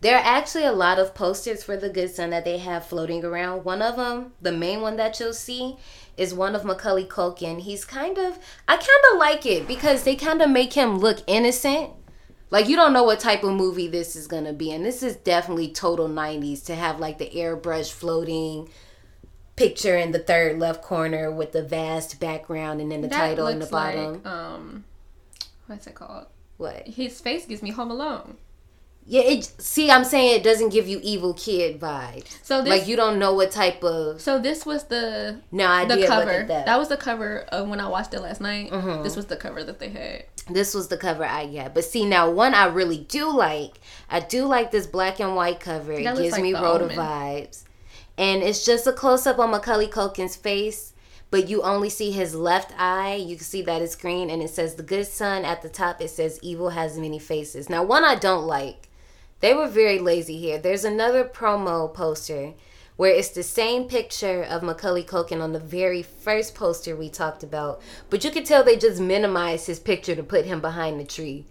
There are actually a lot of posters for the Good Son that they have floating around. One of them, the main one that you'll see, is one of Macaulay Culkin. He's kind of, I kind of like it because they kind of make him look innocent. Like you don't know what type of movie this is gonna be, and this is definitely total '90s to have like the airbrush floating picture in the third left corner with the vast background and then the That title in the looks bottom. Like, um, what's it called? what? His face gives me Home Alone. Yeah, it. See, I'm saying it doesn't give you evil kid vibes. So this, like you don't know what type of so this was the no idea the what cover. That. that. was the cover of when I watched it last night. Mm-hmm. This was the cover that they had. this was the cover I got. But see, now one I really do like. I do like this black and white cover. It That looks gives like me Rhoda vibes, and it's just a close up on Macaulay Culkin's face. But you only see his left eye. You can see that it's green, and it says "The Good Son" at the top. It says "Evil has many faces." Now, one I don't like. They were very lazy here. There's another promo poster where it's the same picture of Macaulay Culkin on the very first poster we talked about, but you could tell they just minimized his picture to put him behind the tree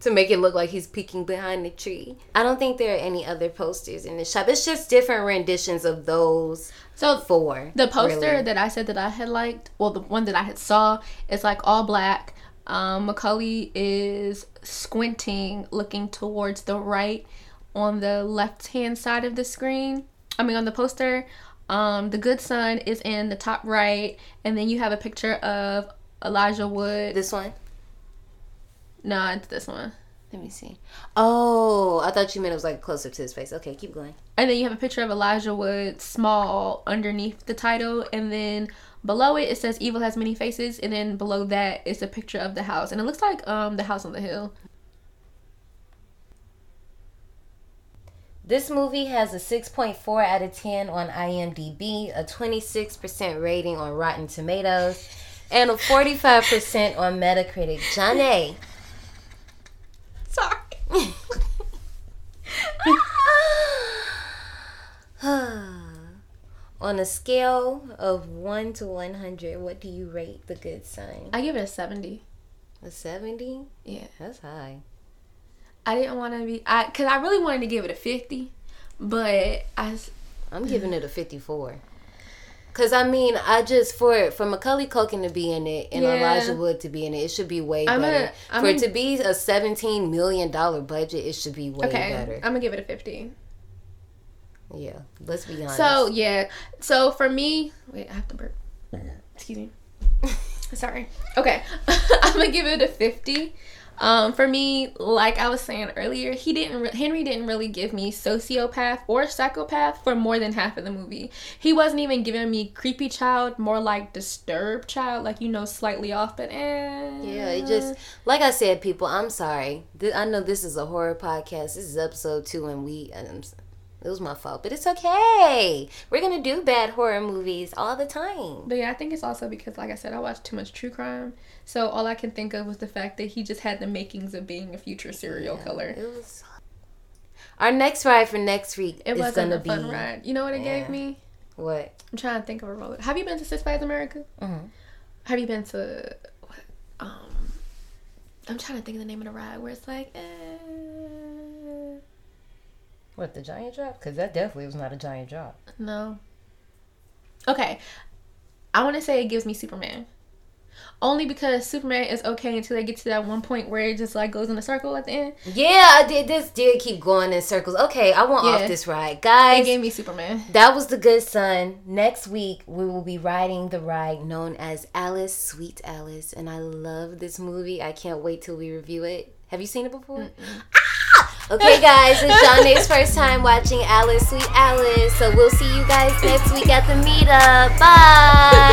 to make it look like he's peeking behind the tree. I don't think there are any other posters in the shop. It's just different renditions of those So four. the poster really. that I said that I had liked, well, the one that I had saw, is like all black. Um, Macaulay is squinting, looking towards the right on the left hand side of the screen. I mean, on the poster. Um, the good son is in the top right, and then you have a picture of Elijah Wood. this one. no, it's this one. Let me see. Oh, I thought you meant it was like closer to his face. Okay, keep going. And then you have a picture of Elijah Wood small underneath the title. And then below it, it says Evil Has Many Faces. And then below that is a picture of the house. And it looks like um the house on the hill. This movie has a 6.4 out of 10 on IMDb, a 26% rating on Rotten Tomatoes, and a 45% on Metacritic. Janae. Sorry. On a scale of 1 to 100, what do you rate The Good Son? I give it a 70. A 70? Yeah. That's high. I didn't want to be, I, cause I really wanted to give it a 50. But I. I'm giving it a 54. Cause I mean, I just for for Macaulay Culkin to be in it and Yeah. Elijah Wood to be in it, it should be way I'm better. a- for a- it to be a 17 million dollar budget, it should be way okay, better. I'm gonna give it a 50. Yeah, let's be honest. So yeah, so for me, wait, I have to burp. Excuse me. <laughs> Sorry. Okay, <laughs> I'm gonna give it a fifty. Um, for me, like I was saying earlier, he didn't. Re- Henry didn't really give me sociopath or psychopath for more than half of the movie. He wasn't even giving me creepy child, more like disturbed child, like you know, slightly off, but eh. yeah, it just like I said, people. I'm sorry. Th- I know this is a horror podcast. This is episode two, and we. Um, it was my fault, but it's okay. We're gonna do bad horror movies all the time. But yeah, I think it's also because, like I said, I watched too much true crime. So all I can think of was the fact that he just had the makings of being a future serial killer. It was. Our next ride for next week It is wasn't gonna a fun be ride. You know what it Yeah. gave me? what? I'm trying to think of a roller. Have you been to Six Flags America? Mhm. Have you been to what? Um, I'm trying to think of the name of the ride where it's like, eh, What the giant drop? Because that definitely was not a giant drop. No. Okay. I want to say it gives me Superman. Only because Superman is okay until they get to that one point where it just like goes in a circle at the end. Yeah, I did. This did keep going in circles. Okay, I want Yeah. off this ride, guys. It gave me Superman. That was the good son. Next week we will be riding the ride known as Alice, Sweet Alice, and I love this movie. I can't wait till we review it. Have you seen it before? Okay, guys, it's Janae's first time watching Alice, Sweet Alice. So we'll see you guys next week at the meetup. Bye.